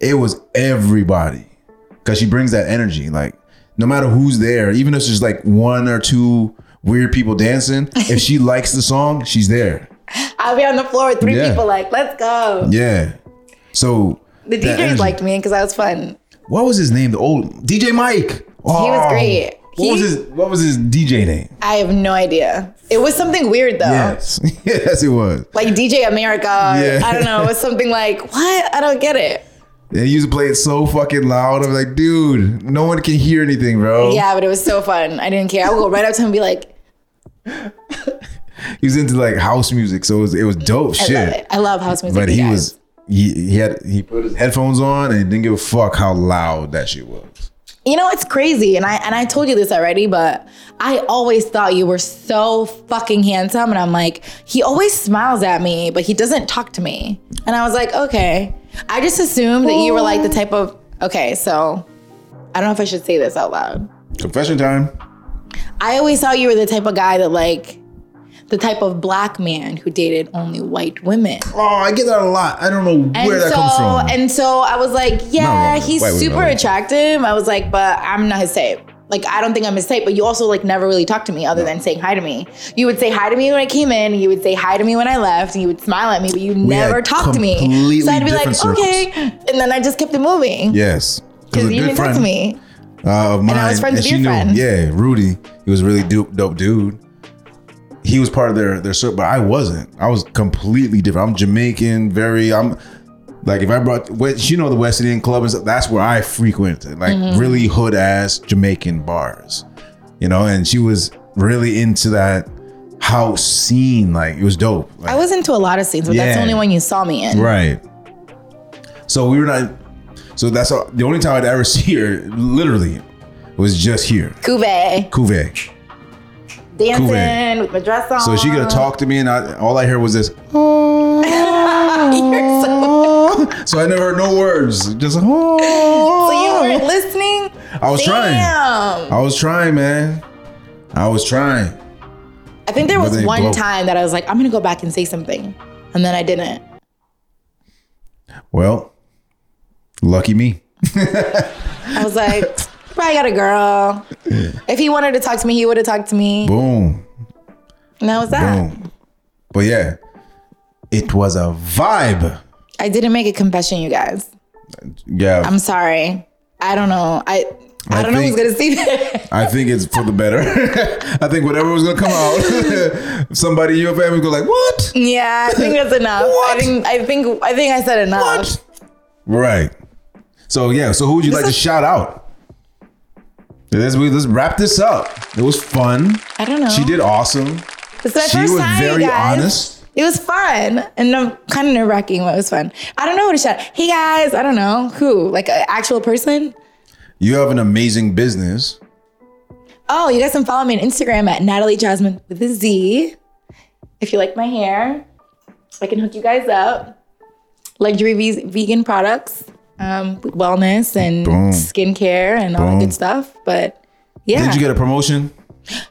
it was everybody because she brings that energy. Like no matter who's there, even if it's just like one or two weird people dancing, if she likes the song, she's there. I'll be on the floor with three Yeah. people like, let's go. Yeah. So The energy- liked me because I was fun. What was his name? The old DJ Mike. Oh, He was great. What was his What was his DJ name? I have no idea. It was something weird though. Yes, yes, it was. Like DJ America. Yeah. I don't know. It was something like, what? I don't get it. And he used to play it so fucking loud. I'm like, dude, no one can hear anything, bro. Yeah, but it was so fun. I didn't care. I would go right up to him and be like, He was into like house music, so it was, it was dope I shit. love. I love house music. But he guys. was he, he had he put his headphones on and didn't give a fuck how loud that shit was. You know, it's crazy. And I and I told you this already, but I always thought you were so fucking handsome. And I'm like, he always smiles at me, but he doesn't talk to me. And I was like, okay. I just assumed that you were like the type of okay, so I don't know if I should say this out loud. Confession time. I always thought you were the type of guy that like the type of black man who dated only white women. Oh, I get that a lot. I don't know And where that so comes from. and so I was like, yeah, No, he's super wait. attractive. I was like, but I'm not his type. Like I don't think I'm his type. But you also like never really talked to me other than saying hi to me. You would say hi to me when I came in, you would say hi to me when I left, and you would smile at me, but you never talked to me. So I'd be like, circles. okay, and then I just kept it moving. yes, Because you good didn't talk to me. uh, of mine, I was friends with your knew. friend. Yeah, Rudy. He was a really dope, dope dude. He was part of their their circle, but I wasn't. I was completely different. I'm Jamaican, very. I'm like if I brought, you know, the West Indian club and stuff. That's where I frequented, like Mm-hmm. really hood ass Jamaican bars, you know. And she was really into that house scene. Like it was dope. Like, I was into a lot of scenes, but that's the only one you saw me in. Right. So we were not. So that's all, the only time I'd ever see her. Literally, was just here, Cuvée, Cuvée. Dancing with my dress on. So she gonna talk to me, and I, all I heard was this. Oh. You're so, So I never heard no words. Just. Like So you weren't listening. I was trying. I was trying, man. I was trying. I think there was one blow- time that I was like, I'm gonna go back and say something, and then I didn't. Well, lucky me. I was like, probably got a girl. If he wanted to talk to me, he would have talked to me. Boom. And that was that. Boom. But yeah, it was a vibe. I didn't make a confession, you guys. Yeah. I'm sorry. I don't know. I I, I don't know who's gonna see that. I think it's for the better. I think whatever was gonna come out, somebody in your family go like, "What? yeah, I think that's enough. I think I think I think I said enough. What?" Right. So yeah. So who would you like to shout out? Let's let's wrap this up. It was fun. I don't know. She did awesome. It's my she first was time, very guys. honest. It was fun and I'm kind of nerve wracking, but it was fun. I don't know who to shout. Hey guys, I don't know who, like an actual person. You have an amazing business. Oh, you guys can follow me on Instagram at Natalie Jasmine with a Z. If you like my hair, I can hook you guys up. Luxury vegan products, um, with wellness and Boom. skincare and all Boom. that good stuff. But yeah, Did you get a promotion?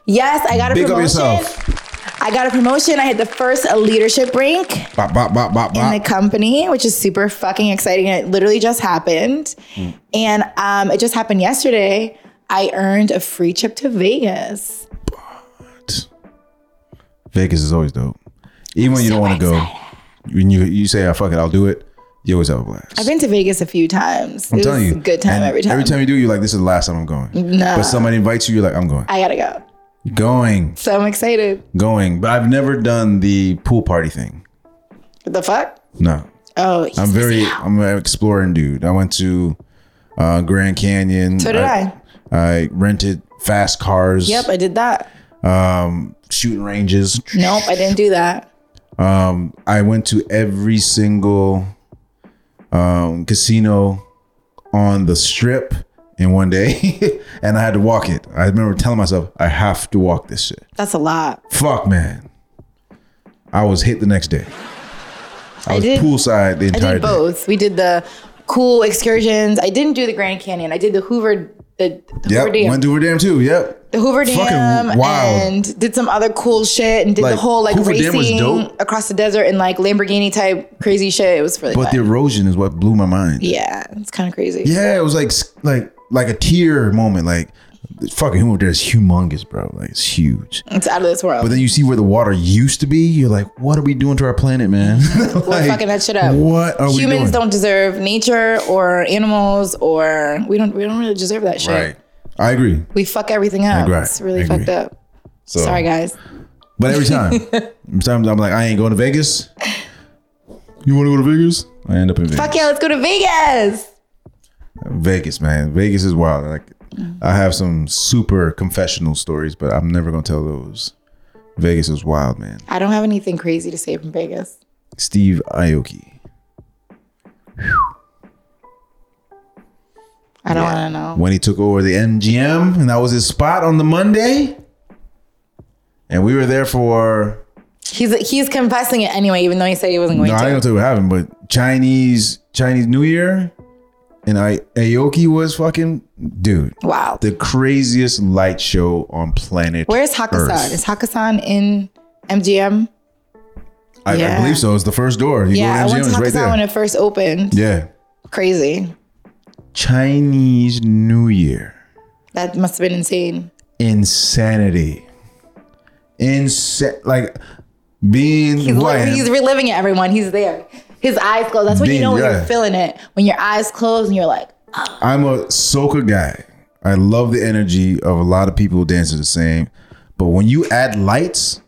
yes, I got a Big up promotion. yourself. I got a promotion. I had the first leadership rank Bop, bop, bop, bop, in the company, which is super fucking exciting. It literally just happened. Hmm. And um, it just happened yesterday. I earned a free trip to Vegas. Vegas is always dope. Even when you don't want to go, when you you say, "I fuck it, I'll do it," you always have a blast. I've been to Vegas a few times. I'm it telling was you, a good time every time. Every time you do, you're like, "This is the last time I'm going." Nah. But somebody invites you, you're like, "I'm going." I gotta go. Going, So I'm excited. going. But I've never done the pool party thing. What the fuck? No, Oh, I'm very. out. I'm an exploring dude. I went to uh, Grand Canyon. So did I. I rented fast cars. Yep, I did that. Um, shooting ranges. Nope, I didn't do that. Um, I went to every single um, casino on the strip in one day, and I had to walk it. I remember telling myself, I have to walk this shit. That's a lot. Fuck, man. I was hit the next day. I, I was did- poolside the I entire did day. both. We did the cool excursions. I didn't do the Grand Canyon. I did the Hoover, the, the Hoover Dam. went to Hoover Dam too. Yep. the Hoover Fucking Dam wild. and did some other cool shit and did Like, the whole like Hoover racing across the desert and like Lamborghini type crazy shit. It was really But fun. the erosion is what blew my mind. yeah, it's kind of crazy. Yeah, it was like like like a tear moment. Like fucking Hoover Dam is humongous, bro. Like it's huge. It's out of this world. But then you see where the water used to be. You're like, what are we doing to our planet, man? We're fucking that shit up. What are we Humans don't deserve nature or animals or we don't we don't really deserve that shit. Right. I agree. We fuck everything up. It's really fucked up. So, Sorry, guys. But every time, sometimes I'm like, I ain't going to Vegas. You want to go to Vegas? I end up in Vegas. Fuck yeah, let's go to Vegas. Vegas, man. Vegas is wild. Like, I have some super confessional stories, but I'm never gonna tell those. Vegas is wild, man. I don't have anything crazy to say from Vegas. Steve Aoki. I don't want to know. when he took over the MGM, and that was his spot on the Monday. And we were there for He's he's confessing it anyway, even though he said he wasn't going to. no, I ain't to. gonna tell you what happened, but Chinese Chinese New Year, and I Aoki was fucking dude, Wow. the craziest light show on planet. Where's? Earth. Is Hakkasan in MGM? I, I believe so. It's the first door. You Yeah, I go to went to right there. when it first opened. yeah, Crazy. Chinese New Year, That must have been insane. insanity, insane. Like being He's, who I li- am. he's reliving it, everyone. He's there. His eyes closed. That's when you know when yeah. you're feeling it. When your eyes close and you're like, oh. I'm a soca guy. I love the energy of a lot of people dancing the same. But when you add lights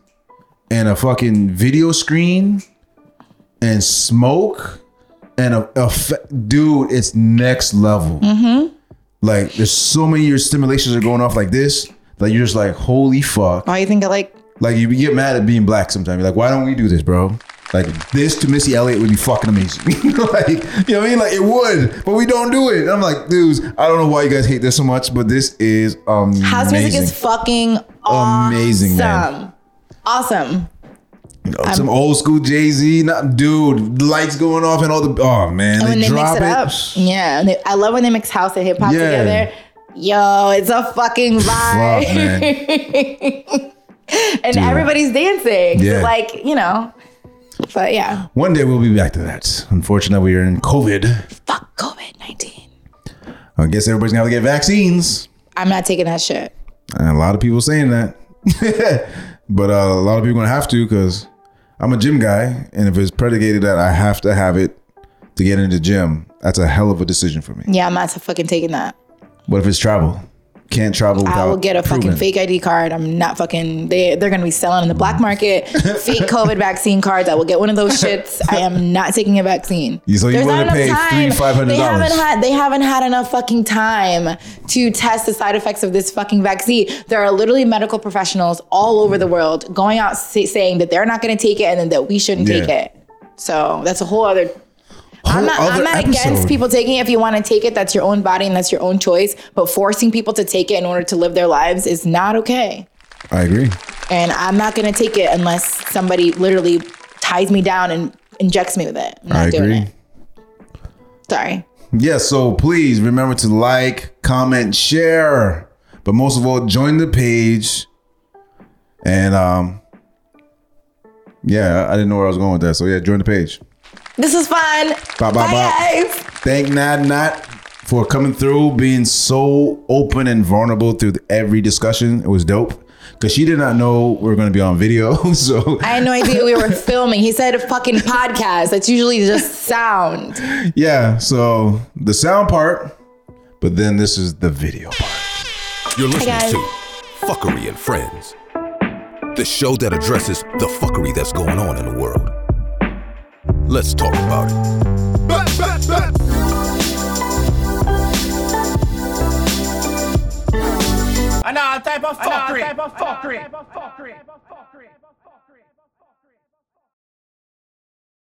and a fucking video screen and smoke and a, a fa- dude, it's next level. Mm-hmm. Like there's so many your stimulations are going off like this that you're just like, holy fuck. Why you think I like Like you get mad at being black sometimes. You're like, why don't we do this, bro? Like this to Missy Elliott would be fucking amazing. like, you know what I mean? Like it would, but we don't do it. And I'm like, dudes, I don't know why you guys hate this so much, but this is amazing. house music is fucking awesome. Amazing, man. Awesome. Some old school Jay Z, not dude, lights going off and all the oh man, And when they drop mix it, up, yeah. they- I love when they mix house and hip hop Yeah. together. Yo, it's a fucking vibe. Fuck, man. and everybody's dancing. So, like, you know. But yeah, One day we'll be back to that. Unfortunately, we are in COVID. fuck COVID 19. I guess everybody's gonna have to get vaccines. I'm not taking that shit. And a lot of people saying that. but uh, a lot of people gonna have to because I'm a gym guy, and if it's predicated that I have to have it to get into the gym, that's a hell of a decision for me. Yeah, I'm not fucking taking that. What if it's travel? Can't travel without I will get a fucking fake ID card. I'm not fucking. They they're gonna be selling in the black market fake COVID vaccine cards. I will get one of those shits. I am not taking a vaccine. So you not to pay time. $300, 500? They haven't had they haven't had enough fucking time to test the side effects of this fucking vaccine. There are literally medical professionals all over the world going out say, saying that they're not gonna take it and then that we shouldn't take it. So that's a whole other I'm not, I'm not against people taking it. If you want to take it, that's your own body and that's your own choice. But forcing people to take it in order to live their lives is not okay. I agree. And I'm not going to take it unless somebody literally ties me down and injects me with it. I'm not I doing agree. it. Sorry. Yeah, so please remember to like, comment, share, but most of all, join the page. And um, yeah, I didn't know where I was going with that. So yeah, join the page. This is fun. Bye, bye, Bye, bye. guys. Thank Nad Nat for coming through, being so open and vulnerable through every discussion. It was dope. Cause she did not know we were gonna be on video. So I had no idea we were filming. He said a fucking podcast. That's usually just sound. yeah, so the sound part, but then this is the video part. You're listening to Fuckery and Friends, the show that addresses the fuckery that's going on in the world. Let's talk about it. I know, type of fuckery. type of fuckery.